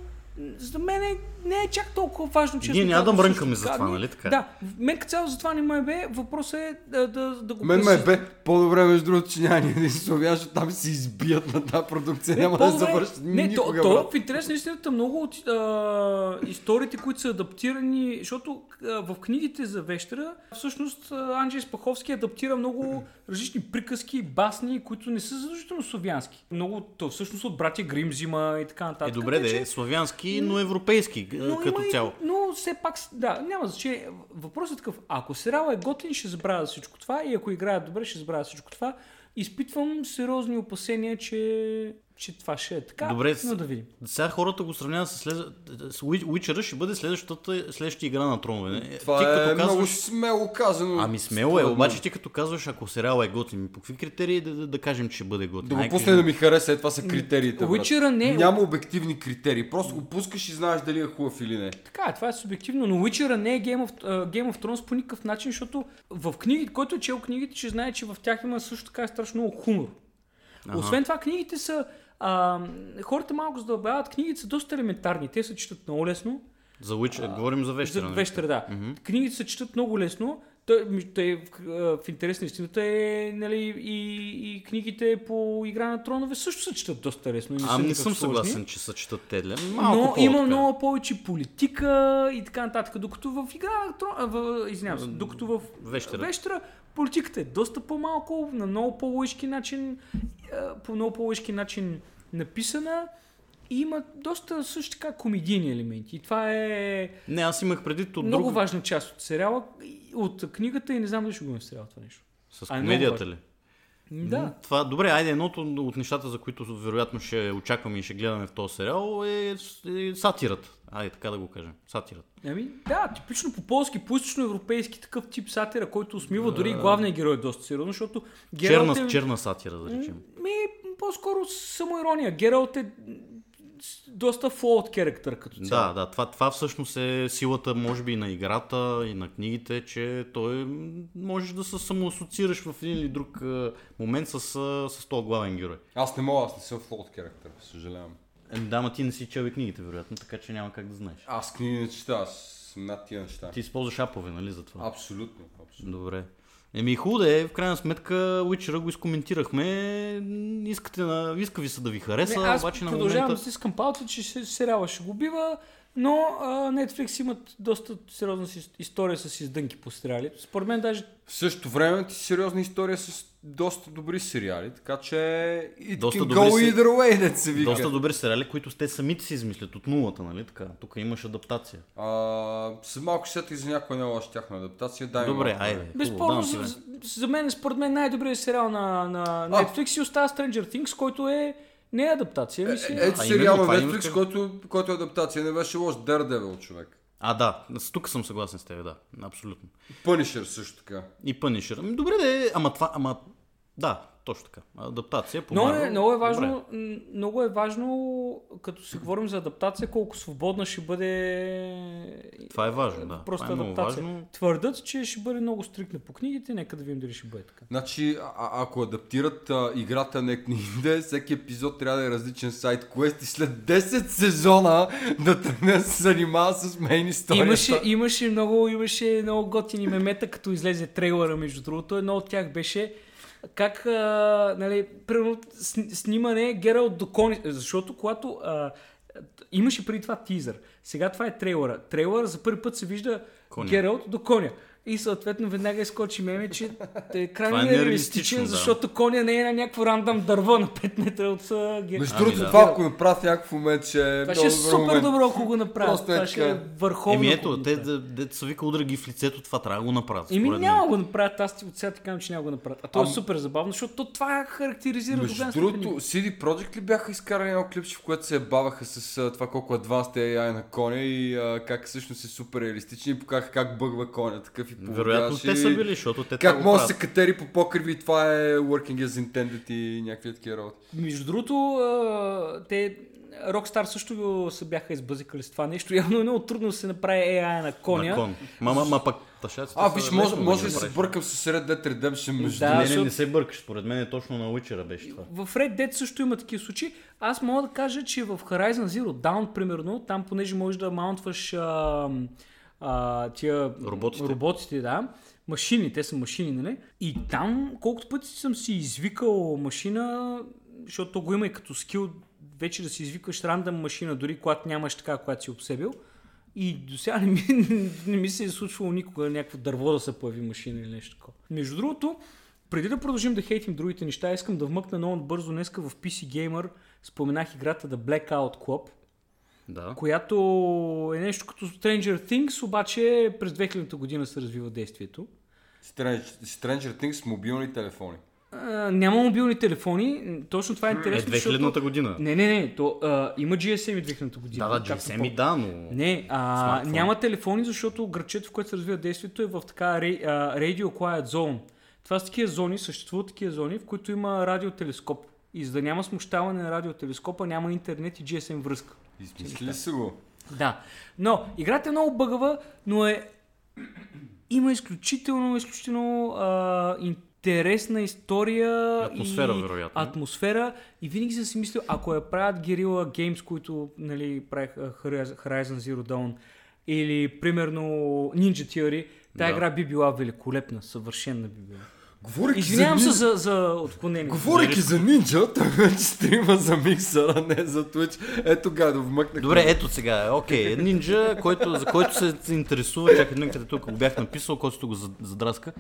C: за мен е, не е чак толкова важно, че
A: Ние няма да мрънкаме за това, нали така?
C: Да, мен като цяло за това не ме бе, въпросът е да, да, да го
B: Мен ме е бе по-добре, между другото, че няма един славян, защото там се избият на тази продукция.
C: Не,
B: Няма да завършат
C: Не, то, то, в интерес на истината много от а, историите, които са адаптирани, защото а, в книгите за Вещера, всъщност Анджей Спаховски адаптира много различни приказки, басни, които не са задължително славянски. Много, то всъщност от братя Грим взима и така
A: Е,
C: нататък.
A: добре,
C: Така
A: да е славянски, но европейски е,
C: но
A: като
C: има и-
A: цяло.
C: но все пак, да, няма значение. Въпросът е такъв. Ако сериала е готин, ще забравя за всичко това и ако играят добре, ще забравя за всичко това. Изпитвам сериозни опасения, че, че това ще е така.
A: Добре,
C: но да видим.
A: Сега хората го сравняват с, след... с Уичера, ще бъде следващата, следващата игра на тронове. не?
B: Това
A: ти
B: е
A: като
B: много
A: казваш...
B: смело казано.
A: Ами смело е, обаче ти като казваш, ако сериала е готин, по какви критерии да, да, да кажем, че ще бъде готин?
B: Да го пусне да ми хареса, е, това са критериите. брат.
C: Уичера не е-
B: Няма обективни критерии. Просто го пускаш и знаеш дали е хубав или не.
C: Така е, това е субективно, но Witcher не е Game of, uh, Game of Thrones по никакъв начин, защото в книгите, който е чел книгите, ще знае, че в тях има също така страшно много хумор.
A: Аха.
C: Освен това, книгите са... А, хората малко задълбават, книгите са доста елементарни, те се четат много лесно.
A: За Witcher, говорим за вещера.
C: За
A: нали?
C: вещера, да. Книгите се четат много лесно. Той, той в, а, в интерес на истината е, нали, и, и книгите по Игра на тронове също се четат доста лесно. И не
A: Ами съм
C: сложни.
A: съгласен, че са четат тедле.
C: Но има много повече политика и така нататък. Докато в игра на трон... а, в... Извинявам се, докато в
A: Вещера.
C: Вещера политиката е доста по-малко, на много по-лъжки начин, а, по много по-лъжки начин написана и има доста също така комедийни елементи. И това е
A: Не, аз имах предвид от
C: много
A: друг...
C: важна част от сериала, от книгата и не знам дали ще го има в сериала това нещо.
A: С
C: А, е
A: комедията ли?
C: Да.
A: Това, добре, айде, едното от нещата, за които вероятно ще очакваме и ще гледаме в този сериал е, е сатирата. Айде, така да го кажем. Сатирата.
C: Ами, да, типично по полски, по източноевропейски такъв тип сатира, който усмива дори и главният герой е доста сериозно, защото Гералт
A: Черна,
C: е...
A: черна сатира, да речем.
C: Ми, по-скоро самоирония. Гералт е доста флоут характер като цяло.
A: Да, да, това, това всъщност е силата, може би, и на играта, и на книгите, че той можеш да се самоасоциираш в един или друг а, момент с, а, с този главен герой.
B: Аз не мога, аз не съм флот характер, съжалявам.
A: Е, да, ма ти не си чел и книгите, вероятно, така че няма как да знаеш.
B: Аз книги не чета, аз съм над тия неща.
A: Ти използваш апове, нали, за това?
B: Абсолютно, абсолютно.
A: Добре. Еми хубаво да е, в крайна сметка Witcher го изкоментирахме. Искате на... Иска ви се да ви хареса,
C: Не, аз
A: обаче на
C: продължавам
A: момента...
C: да стискам палца, че се- сериала ще го бива, но а, Netflix имат доста сериозна история с издънки по сериали. Според мен даже
B: В същото време ти сериозна история с доста добри сериали, така че it
A: Доста
B: can go
A: се-
B: either way, дет се вика.
A: Доста добри сериали, които те самите си измислят от нулата, нали така? Тук имаш адаптация.
B: А, след малко ще и за някоя не лоша тяхна адаптация. Дай
A: Добре,
B: малко
A: айде. Хубаво,
C: Безспорно, за, за, за мен, според мен, най-добрият сериал на, на Netflix си остава Stranger Things, който е не е адаптация, ми си.
B: Ето сериал на Netflix,
A: имах-
B: който, който е адаптация, не беше лош. Daredevil, човек.
A: А, да, тук съм съгласен с теб, да, абсолютно.
B: Punisher също така.
A: И Punisher. Ами, добре да е, ама това, ама... Да, точно така. Адаптация по
C: Много е, много е
A: добре.
C: важно, м, много е важно, като си говорим за адаптация, колко свободна ще бъде
A: Това е важно, да.
C: просто
A: това е
C: адаптация.
A: важно.
C: Твърдат, че ще бъде много стрикна по книгите, нека да видим дали ще бъде така.
B: Значи, а- ако адаптират а, играта на книгите, всеки епизод трябва да е различен сайт квест и след 10 сезона да тръгне да се занимава с мейн историята.
C: Имаше, имаше, много, имаше много готини мемета, като излезе трейлера, между другото. Едно от тях беше как, а, нали, примерно, сни- снимане Гералт до кони, защото когато а, имаше преди това тизър, сега това е трейлера. Трейлера за първи път се вижда
A: Коня.
C: Гералт до коня. И съответно веднага изкочи меме, че те е
A: Това
C: крайно
A: е
C: нереалистичен,
A: да.
C: защото коня не е на някакво рандъм дърво на 5 метра от а, ге-
B: Между
A: Ами
B: другото,
A: да.
B: това ако направят в някакъв момент, ще е
C: Това ще е супер
B: момент.
C: добро, ако го направят.
B: Просто е
C: това ще е
B: така.
C: върховно.
A: Еми ето, те
C: направят.
A: де, де, са вика удря ги в лицето, това трябва да го направят.
C: Еми няма го направят, аз ти от сега ти казвам, че няма го направят. А то е супер забавно, защото то това характеризира
B: Между другото. CD Projekt ли бяха изкарали едно клипче, в което се баваха с това колко advanced е AI на коня и как всъщност е супер реалистичен и показаха как бъгва коня такъв и
A: Вероятно
B: поводяш
A: те
B: и-
A: са били, защото те
B: Как може да се катери по покриви и това е working as intended и някакви такива работи.
C: Между другото, те Rockstar също се бяха избъзикали с това нещо. Явно е много трудно да се направи AI на коня.
A: На кон. Ма, ма, пък тъшаците
B: А, виж, може, може да се сбъркам с Red Dead Redemption между
C: Да,
A: Не, не, не се бъркаш, според мен е точно на Witcher беше това.
C: В Red Dead също има такива случаи. Аз мога да кажа, че в Horizon Zero Dawn, примерно, там понеже можеш да маунтваш а, а, тия
A: Роботите.
C: роботите, да, машини, те са машини, нали? И там, колкото пъти съм си извикал машина, защото то го има и като скил, вече да си извикаш рандъм машина, дори когато нямаш така, която си обсебил. И до сега не ми, не ми се е случвало никога някакво дърво да се появи машина или нещо такова. Между другото, преди да продължим да хейтим другите неща, искам да вмъкна много бързо днеска в PC Gamer. Споменах играта The Blackout Club,
A: Да.
C: която е нещо като Stranger Things, обаче през 2000 година се развива действието.
B: Stranger, Stranger Things с мобилни телефони.
C: А, няма мобилни телефони, точно това е
A: Е,
C: интересно,
A: 2000-та година.
C: Не, не, не, то, а, има GSM и 2000 година.
A: Да, да, GSM и да, но...
C: Не, а,
A: Смартфон.
C: няма телефони, защото градчето, в което се развива действието е в така Radio Quiet Zone. Това са такива зони, съществуват такива зони, в които има радиотелескоп. И за да няма смущаване на радиотелескопа, няма интернет и GSM връзка.
B: Измислили са го.
C: Да. Но, играта е много бъгава, но е... Има изключително, изключително а, интересна история.
A: Атмосфера,
C: и...
A: вероятно.
C: Атмосфера. И винаги съм си мислил, ако я правят Guerrilla Games, които нали, правиха Horizon Zero Dawn, или примерно Ninja Theory, тази
A: Да.
C: игра би била великолепна, съвършена би била.
B: Говорейки
C: Извинявам
B: за,
C: се
B: нин-
C: за, за отклонение.
B: Говорейки за нинджа, той вече стрима за миксера, не за Twitch. Ето гадо, вмъкнах.
A: Добре, ето сега, окей, нинджа, който, за който се, се интересува, чакай някъде тук го бях написал, който го зад- задраска.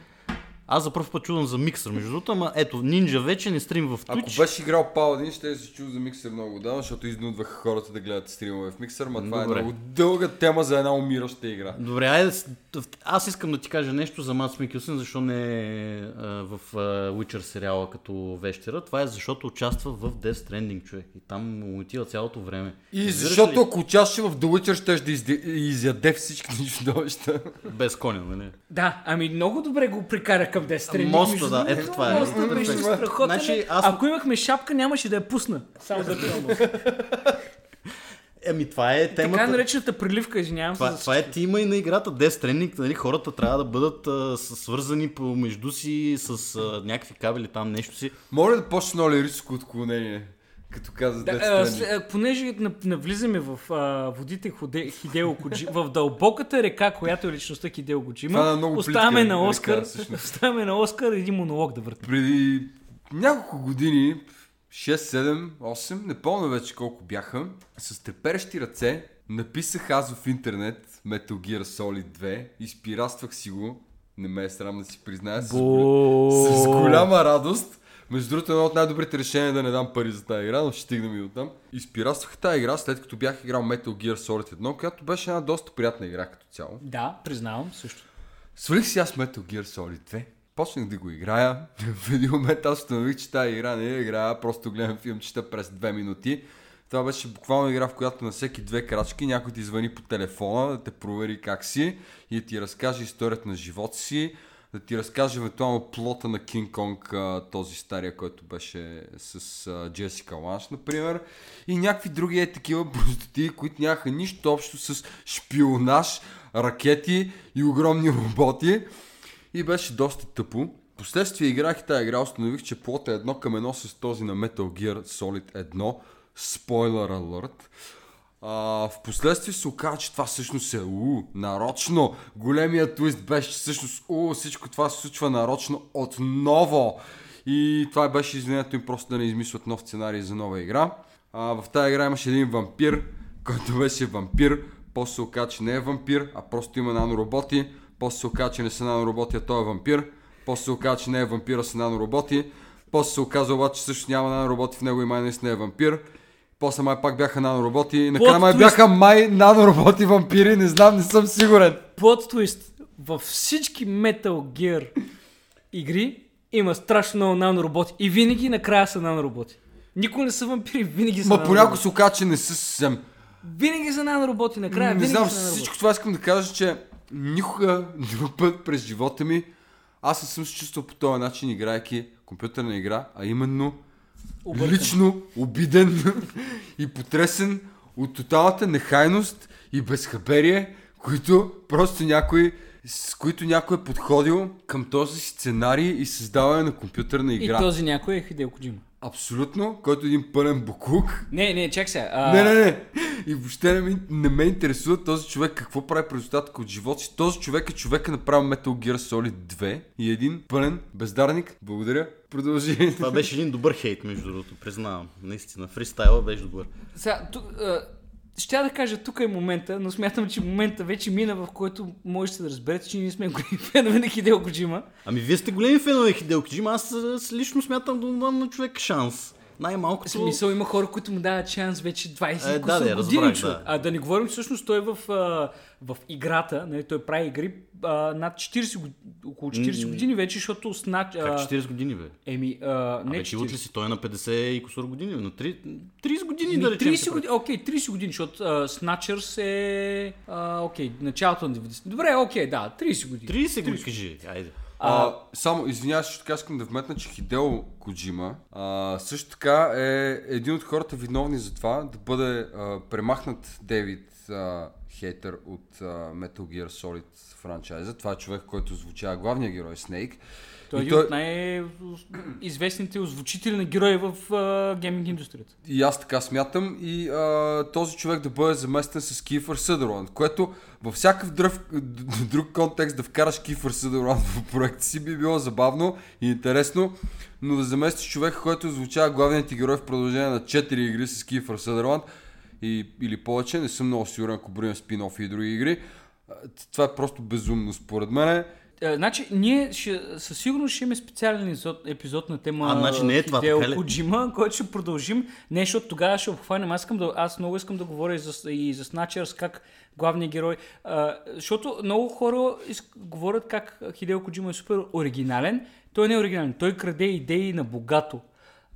A: Аз за първ път чувам за миксър, между другото, ама ето, нинджа вече не стрим в
B: Ако
A: Twitch.
B: беше играл Paladin, ще си чул за миксер много давно, защото изнудваха хората да гледат стримове в миксер, но това
A: Добре.
B: е много дълга тема за една умираща игра.
A: Добре, айде, аз искам да ти кажа нещо за Мац Микелсън, защо не е в Witcher сериала като вещера. Това е защото участва в Death Stranding, човек. И там му отива цялото време.
B: И
A: Разбираш
B: защото
A: ли?
B: ако участваше в The Witcher, ще да изяде всички чудовища.
A: Без коня, нали?
C: Да, ами много добре го прикара към Death Stranding.
A: Моста,
C: между
A: да, ето това е.
C: Моста беше
A: е.
C: страхотен.
A: Значи, аз-
C: Ако имахме шапка, нямаше да я пусна. Само за това.
A: Еми, това е темата.
C: Така наречената приливка, извинявам се.
A: Това,
C: за
A: това е тима и на играта Death Stranding, нали, хората трябва да бъдат а, свързани помежду си с а, някакви кабели там, нещо си.
B: Моля да почне много лирическо отклонение, като каза
C: Да, а, след- понеже нав- навлизаме в а, водите Ходе, Хидео Коджи, в дълбоката река, която е личността Хидео
B: е
C: Коджима, оставяме
B: плитка
C: на Оскар, оставяме на Оскар един монолог да върти.
B: Преди няколко години, 6, 7, 8, не помня вече колко бяха, с треперещи ръце написах аз в интернет Metal Gear Solid 2, изпираствах си го, не ме е срам да си призная, с, с голяма радост. Между другото, едно от най-добрите решения е да не дам пари за тази игра, но ще стигнем и до там. Изпираствах тази игра, след като бях играл Metal Gear Solid 1, която беше една доста приятна игра като цяло.
C: Да, признавам също.
B: Свалих си аз Metal Gear Solid 2. Почнах да го играя. В един момент аз установих, че тази игра не е игра, просто гледам филмчета през две минути. Това беше буквално игра, в която на всеки две крачки някой ти звъни по телефона, да те провери как си и ти разкаже историята на живота си, да ти разкаже евентуално плота на Кинг Конг, този стария, който беше с Джесика Ланш, например, и някакви други е такива простоти, които нямаха нищо общо с шпионаж, ракети и огромни роботи. И беше доста тъпо. Последствие играх и тази игра, установих, че плота е едно към едно с този на Metal Gear Solid 1. Спойлер алърт. А, в последствие се оказа, че това всъщност е у, нарочно. Големия твист беше, че всъщност у, всичко това се случва нарочно отново. И това беше извинението им просто да не измислят нов сценарий за нова игра. А, в тази игра имаше един вампир, който беше вампир. После се оказа, че не е вампир, а просто има нанороботи. после се оказа, че не са нанороботи, а той е вампир, после се оказа, че не е вампир, а са нанороботи, после се оказа обаче, че също няма нанороботи в него и май наистина е вампир. После май пак бяха нанороботи. И накрая май бяха май нанороботи вампири. Не знам, не съм сигурен.
C: Плот твист. Във всички Metal Gear игри има страшно много нанороботи. И винаги накрая са нанороботи. Никога не са вампири, винаги са
B: Ма понякога се оказа, че не са съвсем.
C: Винаги са нанороботи, накрая
B: не знам,
C: са
B: всичко това искам да кажа, че никога друг път през живота ми аз не съм се чувствал по този начин, играйки компютърна игра, а именно
C: Объркан.
B: лично обиден и потресен от тоталната нехайност и безхаберие, които просто някой с които някой е подходил към този сценарий и създаване на компютърна
C: И
B: игра.
C: този някой е Хидео Коджима.
B: Абсолютно, който е един пълен буклук.
C: Не, не, чак сега. А,
B: Не, не, не. И въобще не, ми, не ме интересува този човек какво прави през остатък от живота си. Този човек е човека направил Metal Gear Solid 2 и един пълен бездарник. Благодаря. Продължи.
A: Това беше един добър хейт, между другото, признавам. Наистина, фристайла беше добър.
C: Сега, тук, а, ще да кажа, тук е момента, но смятам, че момента вече мина, в който можете да разберете, че ние сме големи фенове на Хидео Коджима.
A: Ами вие сте големи фенове на Хидео Коджима, аз лично смятам да дам на човек шанс. Най-малкото...
C: смисъл има хора, които му дават шанс вече 20
A: Е, да, да,
C: години,
A: разбрах,
C: човек.
A: да.
C: А да не говорим, всъщност той е в, а, в играта, нали, той прави игри а, над 40 години, около 40
A: М.
C: години вече, защото снач...
A: Как
C: а,
A: 40 години, бе?
C: Еми, а, не
A: че ли
C: 40.
A: си? Той е на 50 и кусор години, бе, на 3, 30 години
C: Ми,
A: да речем.
C: 30
A: се
C: години, окей, 30 години, защото а, Snatchers е, а, окей, началото на 90. Добре, окей, да, 30 години.
A: 30 го кажи, айде.
B: А, само, извинявай, също така искам да вметна, че Хидео Коджима а, също така е един от хората виновни за това да бъде а, премахнат Дейвид а, Хейтър от а, Metal Gear Solid франчайза. Това е човек, който звучава главния герой Снейк.
C: Той е един от най-известните озвучители на герои в а, гейминг индустрията.
B: И аз така смятам и а, този човек да бъде заместен с Кифър Съдърланд, което във всякакъв друг, друг контекст да вкараш Кифър Съдърланд в проекта си би било забавно и интересно, но да заместиш човека, който звучава главният ти герой в продължение на 4 игри с Кифър Съдърланд и, или повече, не съм много сигурен, ако броим спин-оф и други игри. Това е просто безумно според мен.
C: А, значи, ние ще, със сигурност ще имаме специален епизод, епизод на тема
A: А, значи не е това,
C: Хидео? Коджима, който ще продължим. Не, защото тогава ще обхванем. Аз, искам да, аз много искам да говоря и за, и за Snatchers, как главният герой. А, защото много хора из, говорят как Хидео Коджима е супер оригинален. Той не е оригинален. Той краде идеи на богато.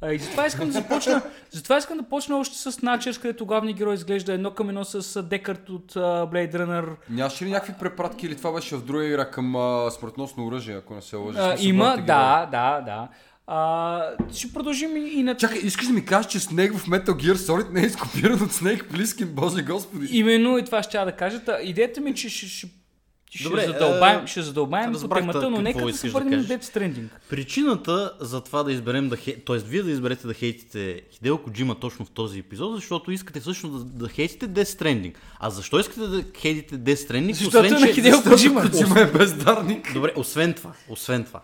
C: А, и затова искам да започна, затова искам да почна още с Snatchers, където главният герой изглежда едно към едно с Декарт от а, Blade Runner.
B: Нямаше ли някакви препратки или това беше в друга игра към смъртносно оръжие, ако не се лъжа?
C: Има, да, да, да. А, ще продължим и, на...
B: Чакай, искаш да ми кажеш, че Снейк в Metal Gear Solid не е изкопиран от Снейк Плискин, боже господи.
C: Именно и това ще я да кажа. Та, идеята ми е, че ще, ще, ще
A: Добре,
C: задълбаем, ще задълбаем по темата,
A: та-
C: но нека да се върнем на. Death Stranding.
A: Причината за това да изберем да хей... т.е. вие да изберете да хейтите Хидео Коджима точно в този епизод, защото искате всъщност да, да хейтите Death Stranding. А защо искате да хейтите Death Stranding?
C: Защото
A: освен,
C: е на. Хидео Коджима.
B: Коджима е бездарник.
A: Добре, освен това, освен това.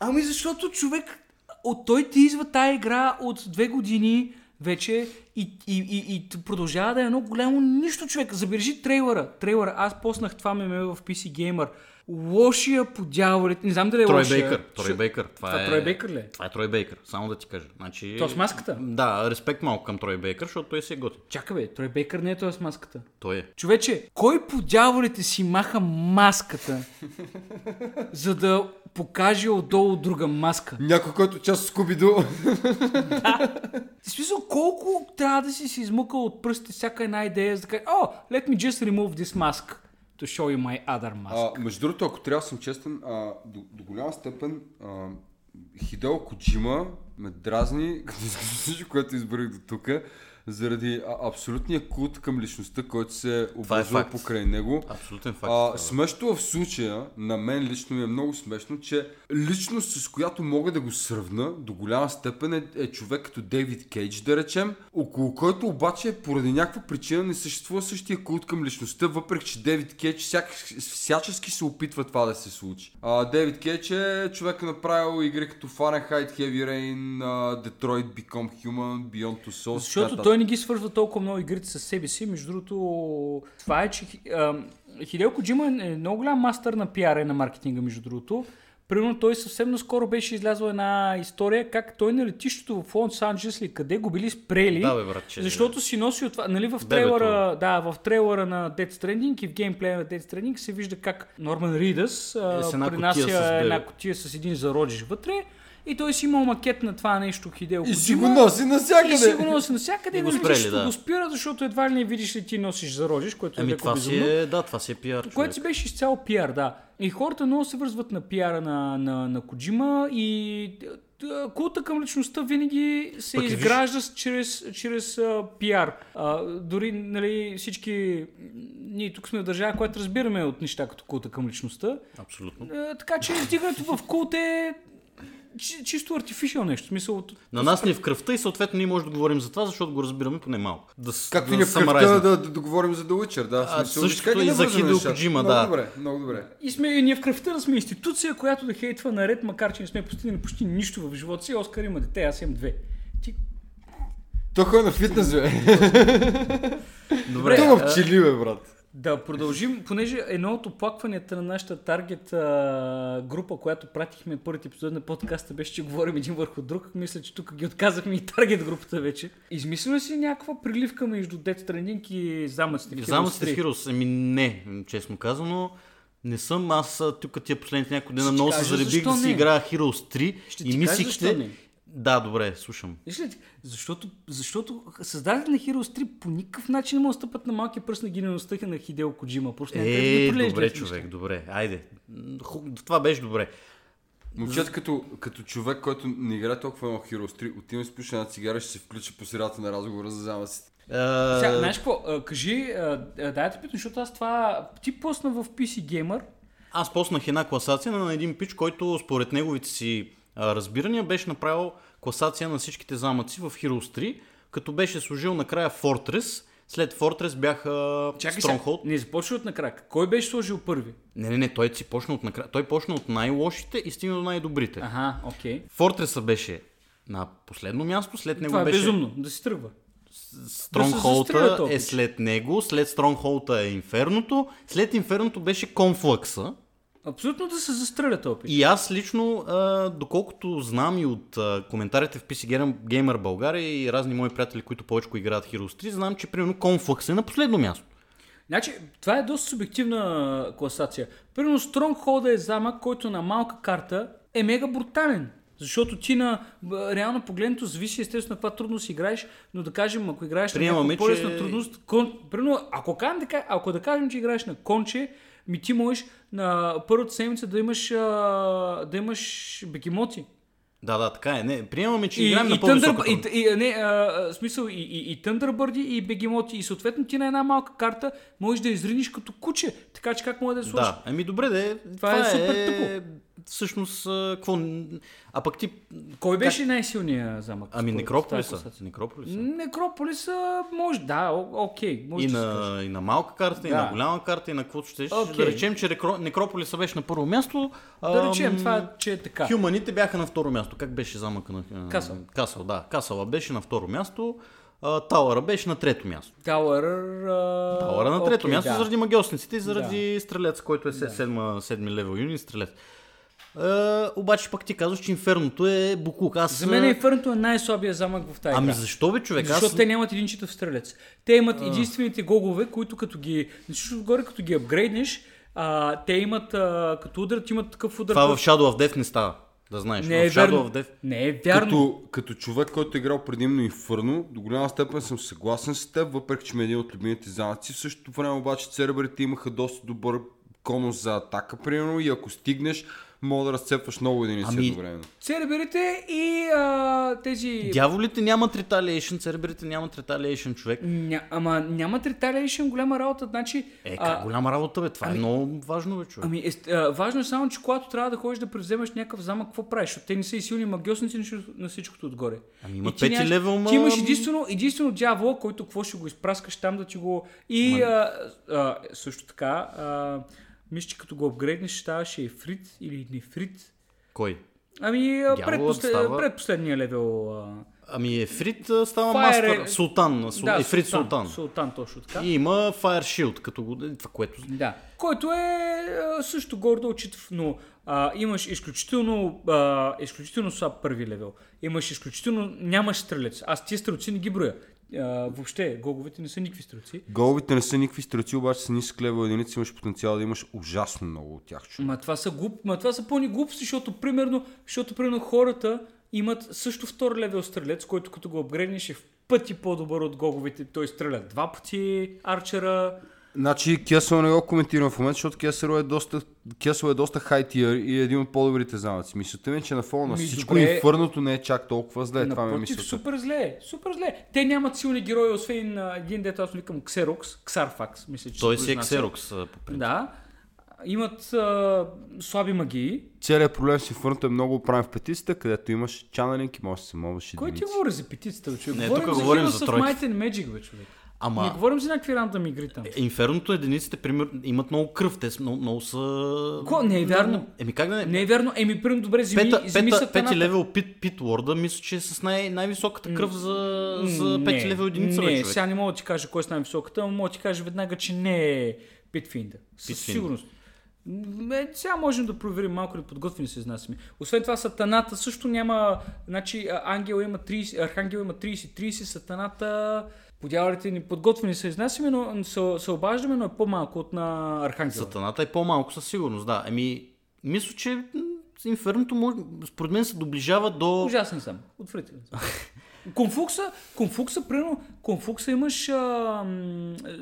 C: Ами защото човек, от той ти изва тая игра от две години вече и, и, и, и продължава да е едно голямо нищо човек. Забележи трейлера. Трейлера. Аз поснах това меме в PC Gamer. Лошия по дяволите. Не знам дали е
A: Трой
C: лошия.
A: Бейкър, Трой
C: Ще-
A: Бейкър. Това,
C: Това
A: е...
C: Трой Бейкър ли е?
A: Това е Трой Бейкър, само да ти кажа. Значи...
C: То с маската?
A: Да, респект малко към Трой Бейкър, защото той си е готин.
C: Чакай бе, Трой Бейкър не е той с маската.
A: Той е.
C: Човече, кой по дяволите си маха маската, за да покаже отдолу друга маска?
B: Някой, който част от Скубиду.
C: В смисъл, колко трябва да си си измукал от пръстите всяка една идея, за да кажеш, oh, let me just remove this mask to show you my other mask.
B: А, между другото, ако трябва да съм честен, а, до, до голяма степен а, Хидео Коджима ме дразни, като всичко, което изборих до тук, заради а, абсолютния култ към личността, който се е образува
A: факт.
B: покрай него.
A: Абсолютен факт.
B: А,
A: това.
B: смешното в случая, на мен лично ми е много смешно, че личност, с която мога да го сравна до голяма степен е, е човек като Дейвид Кейдж, да речем, около който обаче поради някаква причина не съществува същия култ към личността, въпреки че Дейвид Кейдж всяк, всячески се опитва това да се случи. А, Дейвид Кейдж е човек направил игри като Fahrenheit, Heavy Rain, Detroit Become Human, Beyond Two Souls.
C: Защото
B: така
C: той не ги свързва толкова много игрите с себе си. Между другото, това е, че Хидео Коджима е много голям мастър на пиара и на маркетинга, между другото. Примерно той съвсем наскоро беше излязла една история как той на летището в Лос Анджелес или къде го били спрели,
A: Да, бе, братче.
C: защото си носи от това, нали в трейлера, да, в трейлера на Death Stranding и в геймплея на Death Stranding се вижда как Норман Ридъс
A: Е,
C: принася една котия с един зародиш вътре и той си имал макет на това нещо Хидео
B: И си го носи навсякъде.
C: И си го носи навсякъде
A: И го
C: го
A: спрели, да.
C: го спира, защото едва ли не видиш ли ти носиш зародиш, което е
A: Ами това си
C: безумно.
A: е, да, това си е пиар.
C: Което
A: човек.
C: си беше изцяло пиар, да. И хората много се връзват на пиара на, на, на Коджима и култа към личността винаги се
A: Пък виж-
C: изгражда с- чрез, чрез а, пиар. А, дори нали, всички... Ние тук сме в държава, която разбираме от неща като култа към личността.
A: Абсолютно.
C: А, така че издигането в култ е чи- чисто артифишъл нещо. Смисъл, от-
A: На нас ни е в кръвта и съответно ние можем да говорим за това, защото го разбираме поне малко. Да, с-
B: Как ви
A: да
B: не в кръвта да, да, да говорим за The Witcher, да.
A: А,
B: смисъл, ги
A: и за
B: нещата.
A: Коджима,
B: много
A: да.
B: добре, много добре.
C: И сме и ние в кръвта да сме институция, която да хейтва наред, макар че не сме постигнали почти нищо в живота си. Оскар има дете, аз имам две. Ти...
B: Той ходи на фитнес, бе.
A: Добре,
B: Той пчели, бе, брат.
C: Да продължим, понеже едно от оплакванията на нашата таргет а, група, която пратихме първите епизод на подкаста, беше, че говорим един върху друг. Мисля, че тук ги отказахме и таргет групата вече. Измислил ли си някаква приливка между Death Stranding и замъците? Heroes
A: Замъците
C: 3?
A: в Heroes, ами не, честно казано. Не съм, аз тук тия последните няколко дена много се заребих да си играя Heroes 3
C: Ще
A: и мислихте...
C: не.
A: Да, добре, слушам.
C: Виж ли, защото, защото създателите на Heroes 3 по никакъв начин не могат да стъпат на малкия пръст на гениалността на Хидео Коджима. Просто ги
A: Е, добре, човек, добре. Айде. Ху- Това беше добре.
B: Момчет, като, като човек, който не играе толкова много Heroes 3, отивам си пуша една цигара, ще се включи по средата на разговора за замъците.
A: А,
C: Сега, знаеш какво? Кажи, а, а, дай да те питам, защото аз това... Ти посна в PC Gamer.
A: Аз поснах една класация на един пич, който според неговите си разбирания беше направил класация на всичките замъци в Heroes 3, като беше служил накрая Fortress, след Fortress бяха
C: Чакай
A: Stronghold.
C: не започва от накрая. Кой беше сложил първи?
A: Не, не, не, той си почна от накрая. Той почна от най-лошите и стигна до най-добрите.
C: Ага, окей.
A: Fortress беше на последно място, след него
C: Това е
A: беше
C: безумно, да си тръгва. Застрелят този
A: е след него, след Stronghold е Инферното, след Инферното беше Conflux.
C: Абсолютно да се застрелят опит.
A: И аз лично, а, доколкото знам и от а, коментарите в PC Gamer- България и разни мои приятели, които повече играят Heroes 3, знам, че примерно Conflux е на последно място.
C: Значи, това е доста субективна класация. Примерно Stronghold е замък, който на малка карта е мега брутален. Защото ти на реално погледнато зависи естествено на каква трудност играеш, но да кажем, ако играеш
A: Приемаме,
C: на по-лесна
A: че-
C: трудност, кон, примерно, ако, кажем, ако да кажем, че играеш на конче, ми ти можеш на първата седмица да имаш, а, да имаш бегемоти.
A: Да, да, така е. Не, приемаме, че
C: И,
A: играем на
C: и,
A: по-висока
C: Thunder,
A: трудност.
C: и, и, не, а, смисъл, и, и, и Thunderbird и бегемоти. И съответно ти на една малка карта можеш да изриниш като куче. Така че как може да я сложиш?
A: Да, ами добре, де,
C: Това е супер тъпо.
A: Всъщност, какво... А пък ти...
C: Кой беше най-силният замък?
A: Ами Некрополиса. Некрополиса.
C: Некрополиса може, да, о- окей. Може
A: И
C: да
A: на, и на малка карта, и
C: Да.
A: на голяма карта, и на каквото ще.
C: Окей.
A: Да речем, че. Некрополиса беше на първо място.
C: Да речем,
A: ам,
C: това, че е така.
A: Хюманите бяха на второ място. Как беше замъка на...
C: Касъл.
A: Касъл, да. Касъла беше на второ място. Тауъра беше на трето място.
C: Тауър...
A: Тауъра на трето
C: окей,
A: място
C: да.
A: заради магиосниците и заради стрелец, който е седма, седми левел юнит стрелец. Е, обаче пък ти казваш, че инферното е буклук. Аз,
C: За мен Инферното е най-слабия замък в тази
A: Ами
C: игра.
A: защо бе, човек?
C: Защото
A: Аз...
C: те нямат един читав стрелец. Те имат единствените гогове, които като ги... Всичко отгоре, като ги апгрейднеш, а, те имат, а, като ударят, имат такъв удар.
A: Това в Shadow of Death не става. Да знаеш.
C: Не е
A: в Shadow
C: вярно.
A: of Death...
C: Не е вярно.
B: Като, като човек, който е играл предимно Инфърно, до голяма степен съм съгласен с теб, въпреки че ми е един от любимите замъци. В същото време обаче церберите имаха доста добър конус за атака, примерно, и ако стигнеш, мога да разцепваш много единици
A: Ами-
B: едновременно.
C: Церберите и а, тези...
A: Дяволите нямат retaliation, церберите нямат retaliation, човек.
C: Ня, ама нямат retaliation голяма работа, значи...
A: Е,
C: а,
A: как голяма работа, бе. Това е много важно, бе, човек.
C: Ами, е, а, важно е само, че когато трябва да ходиш да превземеш някакъв замък, какво правиш? Защото те не са и силни магиосници на- всичкото отгоре.
A: Ами
C: И
A: имат
C: ти
A: пети
C: нямаш-
A: левел, ма-
C: Ти имаш единствено, единствено дявола, който какво ще го изпраскаш там да ти го... И а, а, също така, а, мисля, че като го апгрейднеш, ставаше ефрит или нефрит.
A: Кой?
C: Ами,
A: Дяволът
C: предпослед,
A: става-
C: предпоследния левел. А,
A: Ами Ефрит става
C: Fire
A: мастър.
C: е-
A: Султан. Сул...
C: Да,
A: Ефрит
C: Султан.
A: Султан.
C: Султан, точно така.
A: И има Fire Shield, като го... Това, което...
C: Да. Който е също гордо очитав, но а, имаш изключително, а, изключително слаб първи левел. Имаш изключително, нямаш стрелец. Аз тия стрелци не ги броя. А, въобще, гоговете не са никакви стрелци.
B: Головите не са никакви стрелци, обаче са нисък левел единици, имаш потенциал да имаш ужасно много от тях.
C: Ма това са, глуп, ма това са пълни глупости, защото примерно, защото примерно хората имат също втори левел стрелец, който като го апгрейднеш е в пъти по-добър от гоговете. Той стреля два пъти арчера.
B: Значи Кесъл не го коментирам в момента, защото Кесъл е доста, Кесъл е доста хай тиер и е един от по-добрите знамъци. Мисълта ми е, че на фона на
C: Ми,
B: всичко
C: добре.
B: инфърното не е чак толкова зле. Това ми е
C: Напротив,
B: мисълта.
C: супер зле, супер зле. Те нямат силни герои, освен а, един дето аз викам Ксерокс, Ксарфакс, мисля, че
A: Той си е. Ксерокс. по принцип.
C: Да. Имат а, слаби магии.
B: Целият проблем с инфърното е много правен в петицата, където имаш чанелинг и можеш да се мовиш
C: Кой ти
B: единици.
C: говори за петицата, човек?
A: Не,
C: говорим
A: тук
C: за
A: говорим за тройки.
C: Might and Magic, бе, човек.
A: Ама...
C: Не говорим за някакви рандъм игри там.
A: Инферното единиците, пример, имат много кръв. Те много, много са...
C: Ко? Не е вярно.
A: Еми как да не?
C: Не е вярно. Еми, примерно, добре, земи,
A: Пета,
C: земи
A: пета, пети левел пит, пит лорда, мисля, че е с най- най-високата кръв за, за
C: Не,
A: пети левел единица,
C: Не,
A: бе,
C: сега не мога да ти кажа кой е с най-високата, но мога да ти кажа веднага, че не е Питфинда. Със
A: Питфинда.
C: сигурност. М, сега можем да проверим малко ли подготвени се изнасяме. Освен това, сатаната също няма... Значи, ангел има 30, архангел има 30-30, сатаната... Подявалите ни подготвени се изнасяме, но се, се обаждаме, но е по-малко от на архангела.
A: Сатаната е по-малко със сигурност, да. Еми, мисля, че инферното може, според мен се доближава до...
C: Ужасен съм. Отвратителен съм. Конфукса, конфукса, примерно, конфукса имаш а,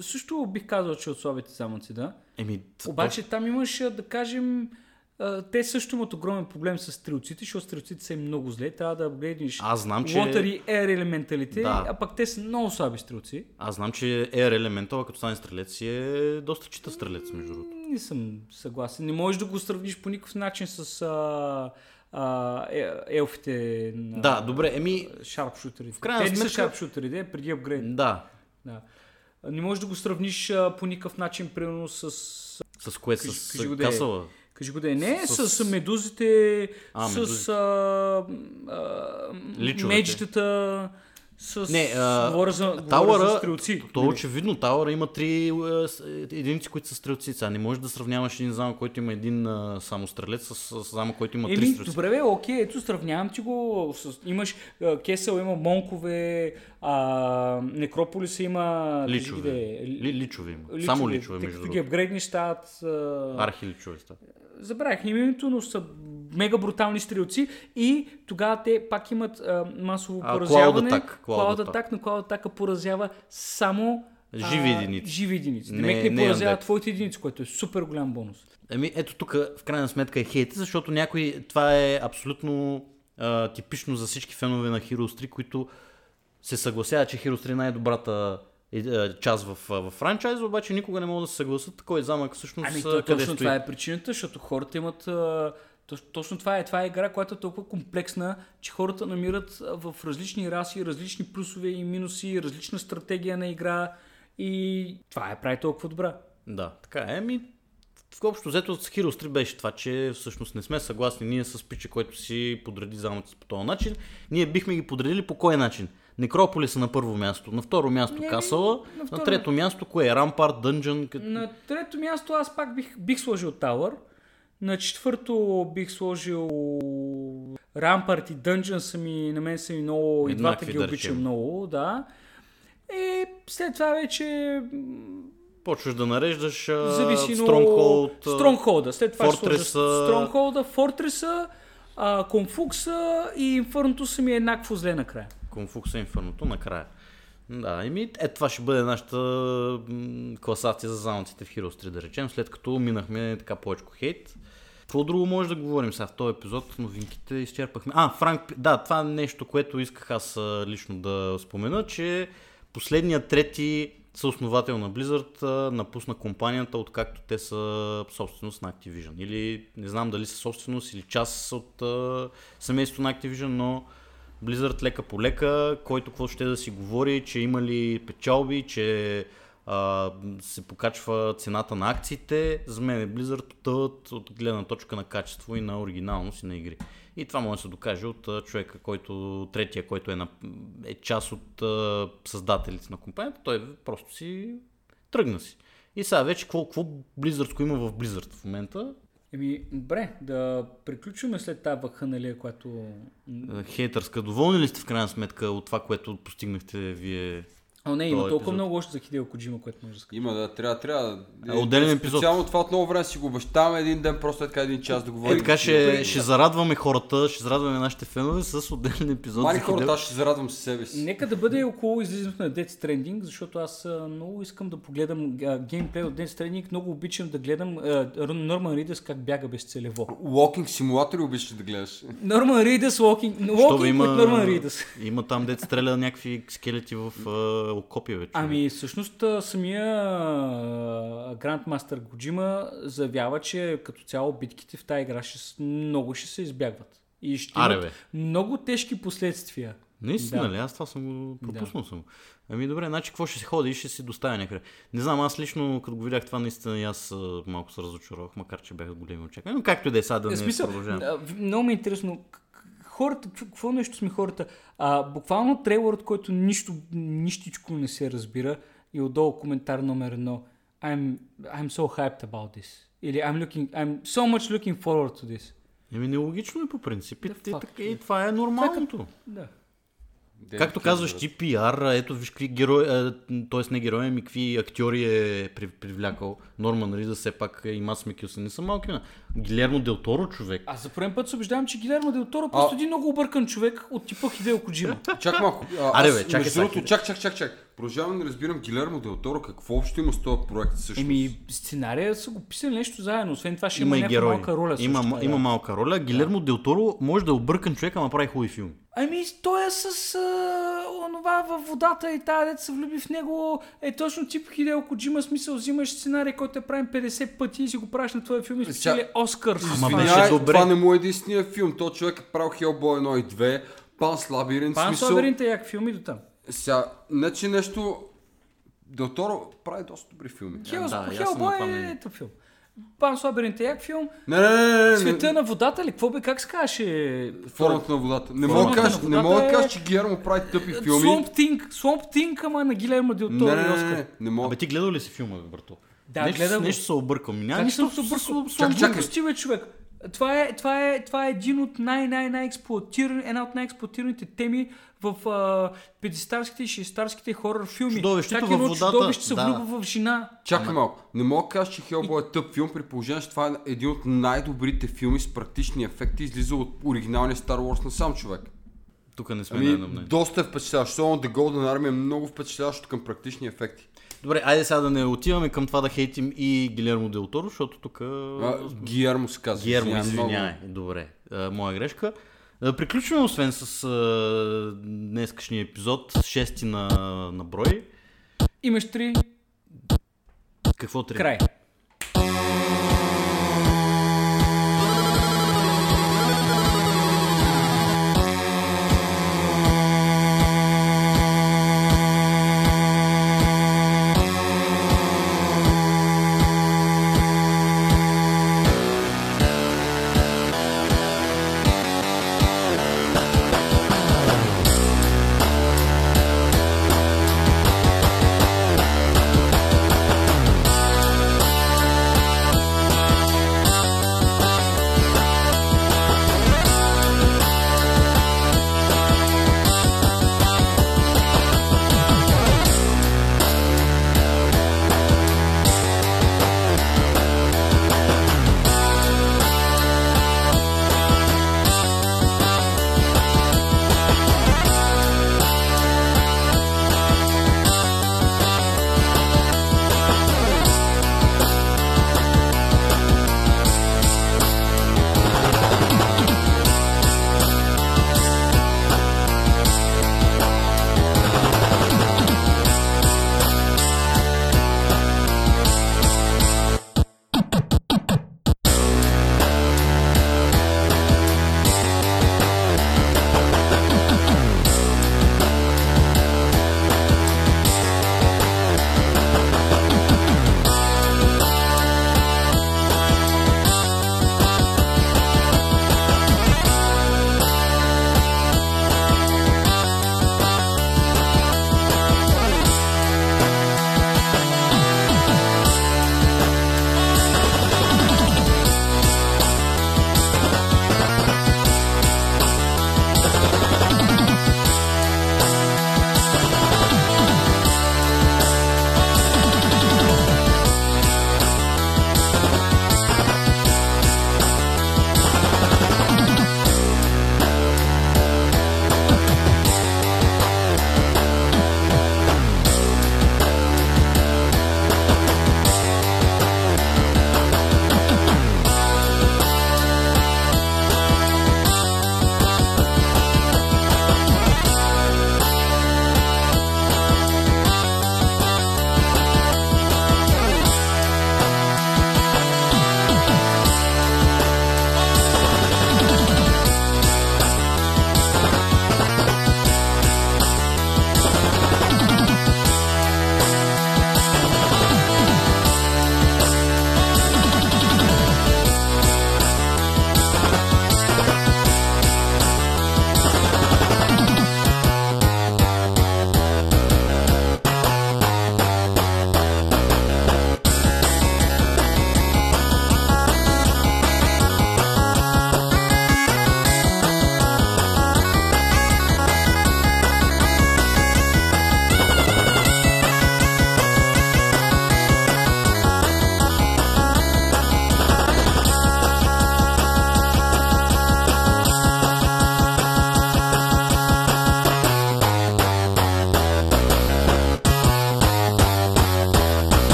C: също бих казал, че от слабите замъци, да.
A: Еми,
C: Обаче там имаш, да кажем, те също имат огромен проблем с стрелците, защото стрелците са много зле. Трябва да апгрейднеш
A: Аз знам, че...
C: Water Air елементалите,
A: Да.
C: а пък те са много слаби стрелци.
A: Аз знам, че Air Elemental, като стане стрелец, си е доста чита стрелец, между другото.
C: Не съм съгласен. Не можеш да го сравниш по никакъв начин с а, а, е, елфите на
A: Да, добре, еми,
C: шарпшутерите.
A: крайна
C: Те не са
A: сметка-
C: шарпшутери, де, преди апгрейд.
A: да.
C: Да. Не можеш да го сравниш а, по никакъв начин, примерно с...
A: С кое? С,
C: го
A: с
C: да е. Кажи го да е. Не, с,
A: С-
C: медузите,
A: А,
C: с
A: медузите.
C: а, а, меджетата, с...
A: Не, а,
C: говоря за, говоря
A: Тауъра,
C: за стрелци.
A: То е
C: Нали?
A: очевидно, Тауъра има три а, с- единици, които са стрелци. Сега не можеш да сравняваш един замък, който има един а, само стрелец, с, с замък, който има три
C: Еми,
A: стрелци.
C: добре, бе, окей, ето сравнявам ти го. С, имаш а, Кесъл, има Монкове, а, Некрополиса има...
A: Личове.
C: е, ли-
A: Ли, личове има. Само личове, между
C: като ги
A: другото.
C: апгрейднеш стават... а,
A: Архи личове стават.
C: Забравях името, но са мега брутални стрелци и тогава те пак имат а, масово
A: А,
C: поразяване.
A: Attack. Attack,
C: но Cloud Attack поразява само
A: Живи единици.
C: Живи единици.
A: Не-
C: Демек не,
A: не
C: поразява твоите единици, което е супер голям бонус.
A: Еми, ето тук в крайна сметка е хейт, защото някой, това е абсолютно а, типично за всички фенове на Heroes 3, които се съгласяват, че Heroes 3 е най-добрата част в, в франчайза, обаче никога не могат да се съгласат кой замък всъщност
C: Ами, то,
A: къде
C: точно
A: стои.
C: това е причината, защото хората имат... Точно това е. Това е игра, която е толкова комплексна, че хората намират в различни раси, различни плюсове и минуси, различна стратегия на игра и това е прави толкова добра.
A: Да, така е. Ами, в общо взето с Heroes 3 беше това, че всъщност не сме съгласни ние с пича, който си подреди замъци по този начин. Ние бихме ги подредили по кой начин? Некрополиса на първо място, на второ място
C: Не,
A: Касала,
C: на
A: на,
C: второ-
A: трето място кое е? Рампарт, Дънжън, кът...
C: На трето място аз пак бих, бих сложил Tower. На четвърто бих сложил Rampart и Dungeon са ми, на мен са ми много, и двата ги обичам много, да. И след това вече
A: Почваш да нареждаш
C: зависи много...
A: Stronghold, а,
C: Stronghold. След това
A: Fortress-а.
C: Stronghold, Fortress, а, Конфукса и Инфърното са ми еднакво зле накрая.
A: Конфукса Инферното накрая. Да, еми, е, това ще бъде нашата класация за замъците в Heroes 3, да речем, след като минахме така повече хейт. Какво друго може да говорим сега в този епизод? Новинките изчерпахме. А, Франк, да, това е нещо, което исках аз лично да спомена, че последният трети съосновател на Blizzard напусна компанията, откакто те са собственост на Activision. Или не знам дали са собственост или част от а, семейството на Activision, но Blizzard лека по лека, който какво ще да си говори, че имали печалби, че а, се покачва цената на акциите. За мен е Blizzard тът от гледна точка на качество и на оригиналност и на игри. И това може да се докаже от човека, който, третия, който е, на, е част от а, създателите на компанията. Той просто си тръгна си. И сега вече какво, какво Blizzard има в Blizzard в момента?
C: Еми, добре, да приключваме след тази вакханалия, която...
A: Хейтърска. Доволни ли сте в крайна сметка от това, което постигнахте вие?
C: А, не, има толкова
A: епизод.
C: много още за Хидео Коджима, което може да скажа.
B: Има да, трябва, трябва.
A: А, отделен епизод.
B: Специално това от много време си го обещаваме един ден, просто е така един час да
A: Е,
B: говорим.
A: така ще, ще зарадваме хората, ще зарадваме нашите фенове с отделен епизод.
B: Мани
A: за
B: хората, аз ще зарадвам със себе си.
C: Нека да бъде около излизането на Death Stranding, защото аз много искам да погледам а, геймплей от Death Stranding, много обичам да гледам Норман Ридъс как бяга безцелево.
B: Walking симулатори обичаш да гледаш.
C: Норман Ридъс, Walking, walking
A: има,
C: Норман Ридъс.
A: има там дет стреля някакви скелети в а, окопия вече.
C: Ами, всъщност а, самия Grandmaster Kojima заявява, че като цяло битките в тази игра ще, много ще се избягват. И ще
A: Аре,
C: имат
A: бе.
C: много тежки последствия.
A: Наистина
C: Да.
A: ли? Аз това съм го пропуснал съм. Ами добре, значи какво ще се ходи и ще си доставя някъде. Не знам, аз лично, като го видях това, наистина и аз малко се разочаровах, макар че бяха големи очаквания. Но както и да е сега да не
C: смисъл,
A: продължавам.
C: много ми е интересно. Хората, какво- какво нещо сме хората? А, буквално трейлърът, който нищо, нищичко не се разбира и отдолу коментар номер едно. I'm, I'm so hyped about this. Или I'm looking, I'm so much looking forward to this.
A: Еми нелогично е по принцип. И,
C: The
A: и, така- и това е нормалното.
C: Да.
A: Както казваш ти, пиар, ето виж какви герои, т.е. не герои, ами какви актьори е при- привлякал. Норман Рида, все пак и Мас Микюсън не са малки. имена. Гилермо Дел Торо, човек.
C: Аз за първи път се убеждавам, че Гилермо Дел Торо е просто
B: А-
C: един много объркан човек от типа Хидео Коджима.
B: Чак малко. А,
A: Аре,
B: аз,
A: бе, чакай
B: другото, чак, чак, чак, чак. Продължавам да не разбирам Гилермо Дел Торо какво общо има с този проект всъщност.
C: Еми, сценария са го писали нещо заедно. Освен това ще
A: Има
C: има,
A: и
C: малка роля. също
A: Има,
C: така,
A: има
C: да.
A: малка роля. Гилермо Дел Торо може да е объркан човек, ама прави хубави филми.
C: Ами, той е с а, онова във водата и тази се влюби в него. Е точно тип Хидео Коджима, смисъл, взимаш сценарий, който е правим 50 пъти и си го правиш на твоя филм и спечели Оскар. с
A: Ама беше добре.
B: това не му е единствения филм. То човек е правил Hellboy 1 и 2, Панс Лабиринт,
C: Пан
B: смисъл...
C: Слаберинт е як филми до там.
B: Сега, не че нещо... Дел Торо прави доста добри филми.
A: Да,
C: Хелбой
A: това
C: е ето филм. Пан Слаберинт е як филм.
B: Не, не, не, не, не,
C: Света на водата ли? Какво бе, как се казваше?
B: Формата на водата. Не мога да кажа, не мога да
C: е-
B: кажа, че Гиермо прави тъпи филми.
C: Swamp Thing, Swamp Thing, ама на Гилермо Дел
B: Не,
C: Торо
B: не, не, не, не, не мога.
A: Абе ти гледал ли си филма, бе, брато?
C: Да,
A: нещо,
C: гледам
A: нещо се объркам. Няма
C: Как
A: нищо
C: съм се
A: с-
B: Чакай, чакай.
C: Човек. Това е, това, е, това е един от най- най- най-експлуатиран, една от най-експлуатираните теми в а, 50-тарските и 60-тарските хорър филми.
A: Чудовището
C: как
A: във
C: едно
A: водата,
C: чудовище се
A: да.
C: влюбва в жена.
B: Чакай малко. Не мога да кажа, че Хелбой е тъп филм, при положение, че това е един от най-добрите филми с практични ефекти, излиза от оригиналния Star Wars на сам човек.
A: Тук не сме
B: Ами,
A: на едно мнение.
B: доста е впечатляващ. Особено The Golden Army е много впечатляващо към практични ефекти.
A: Добре, айде сега да не отиваме към това да хейтим и Гилермо Дел Торо, защото тук...
B: Гиермо се казва.
A: Гермо, извинявай. Добре, а, моя грешка. А, Приключваме освен с а, днескашния епизод, 6 на, на брой.
C: Имаш три
A: Какво трябва?
C: край.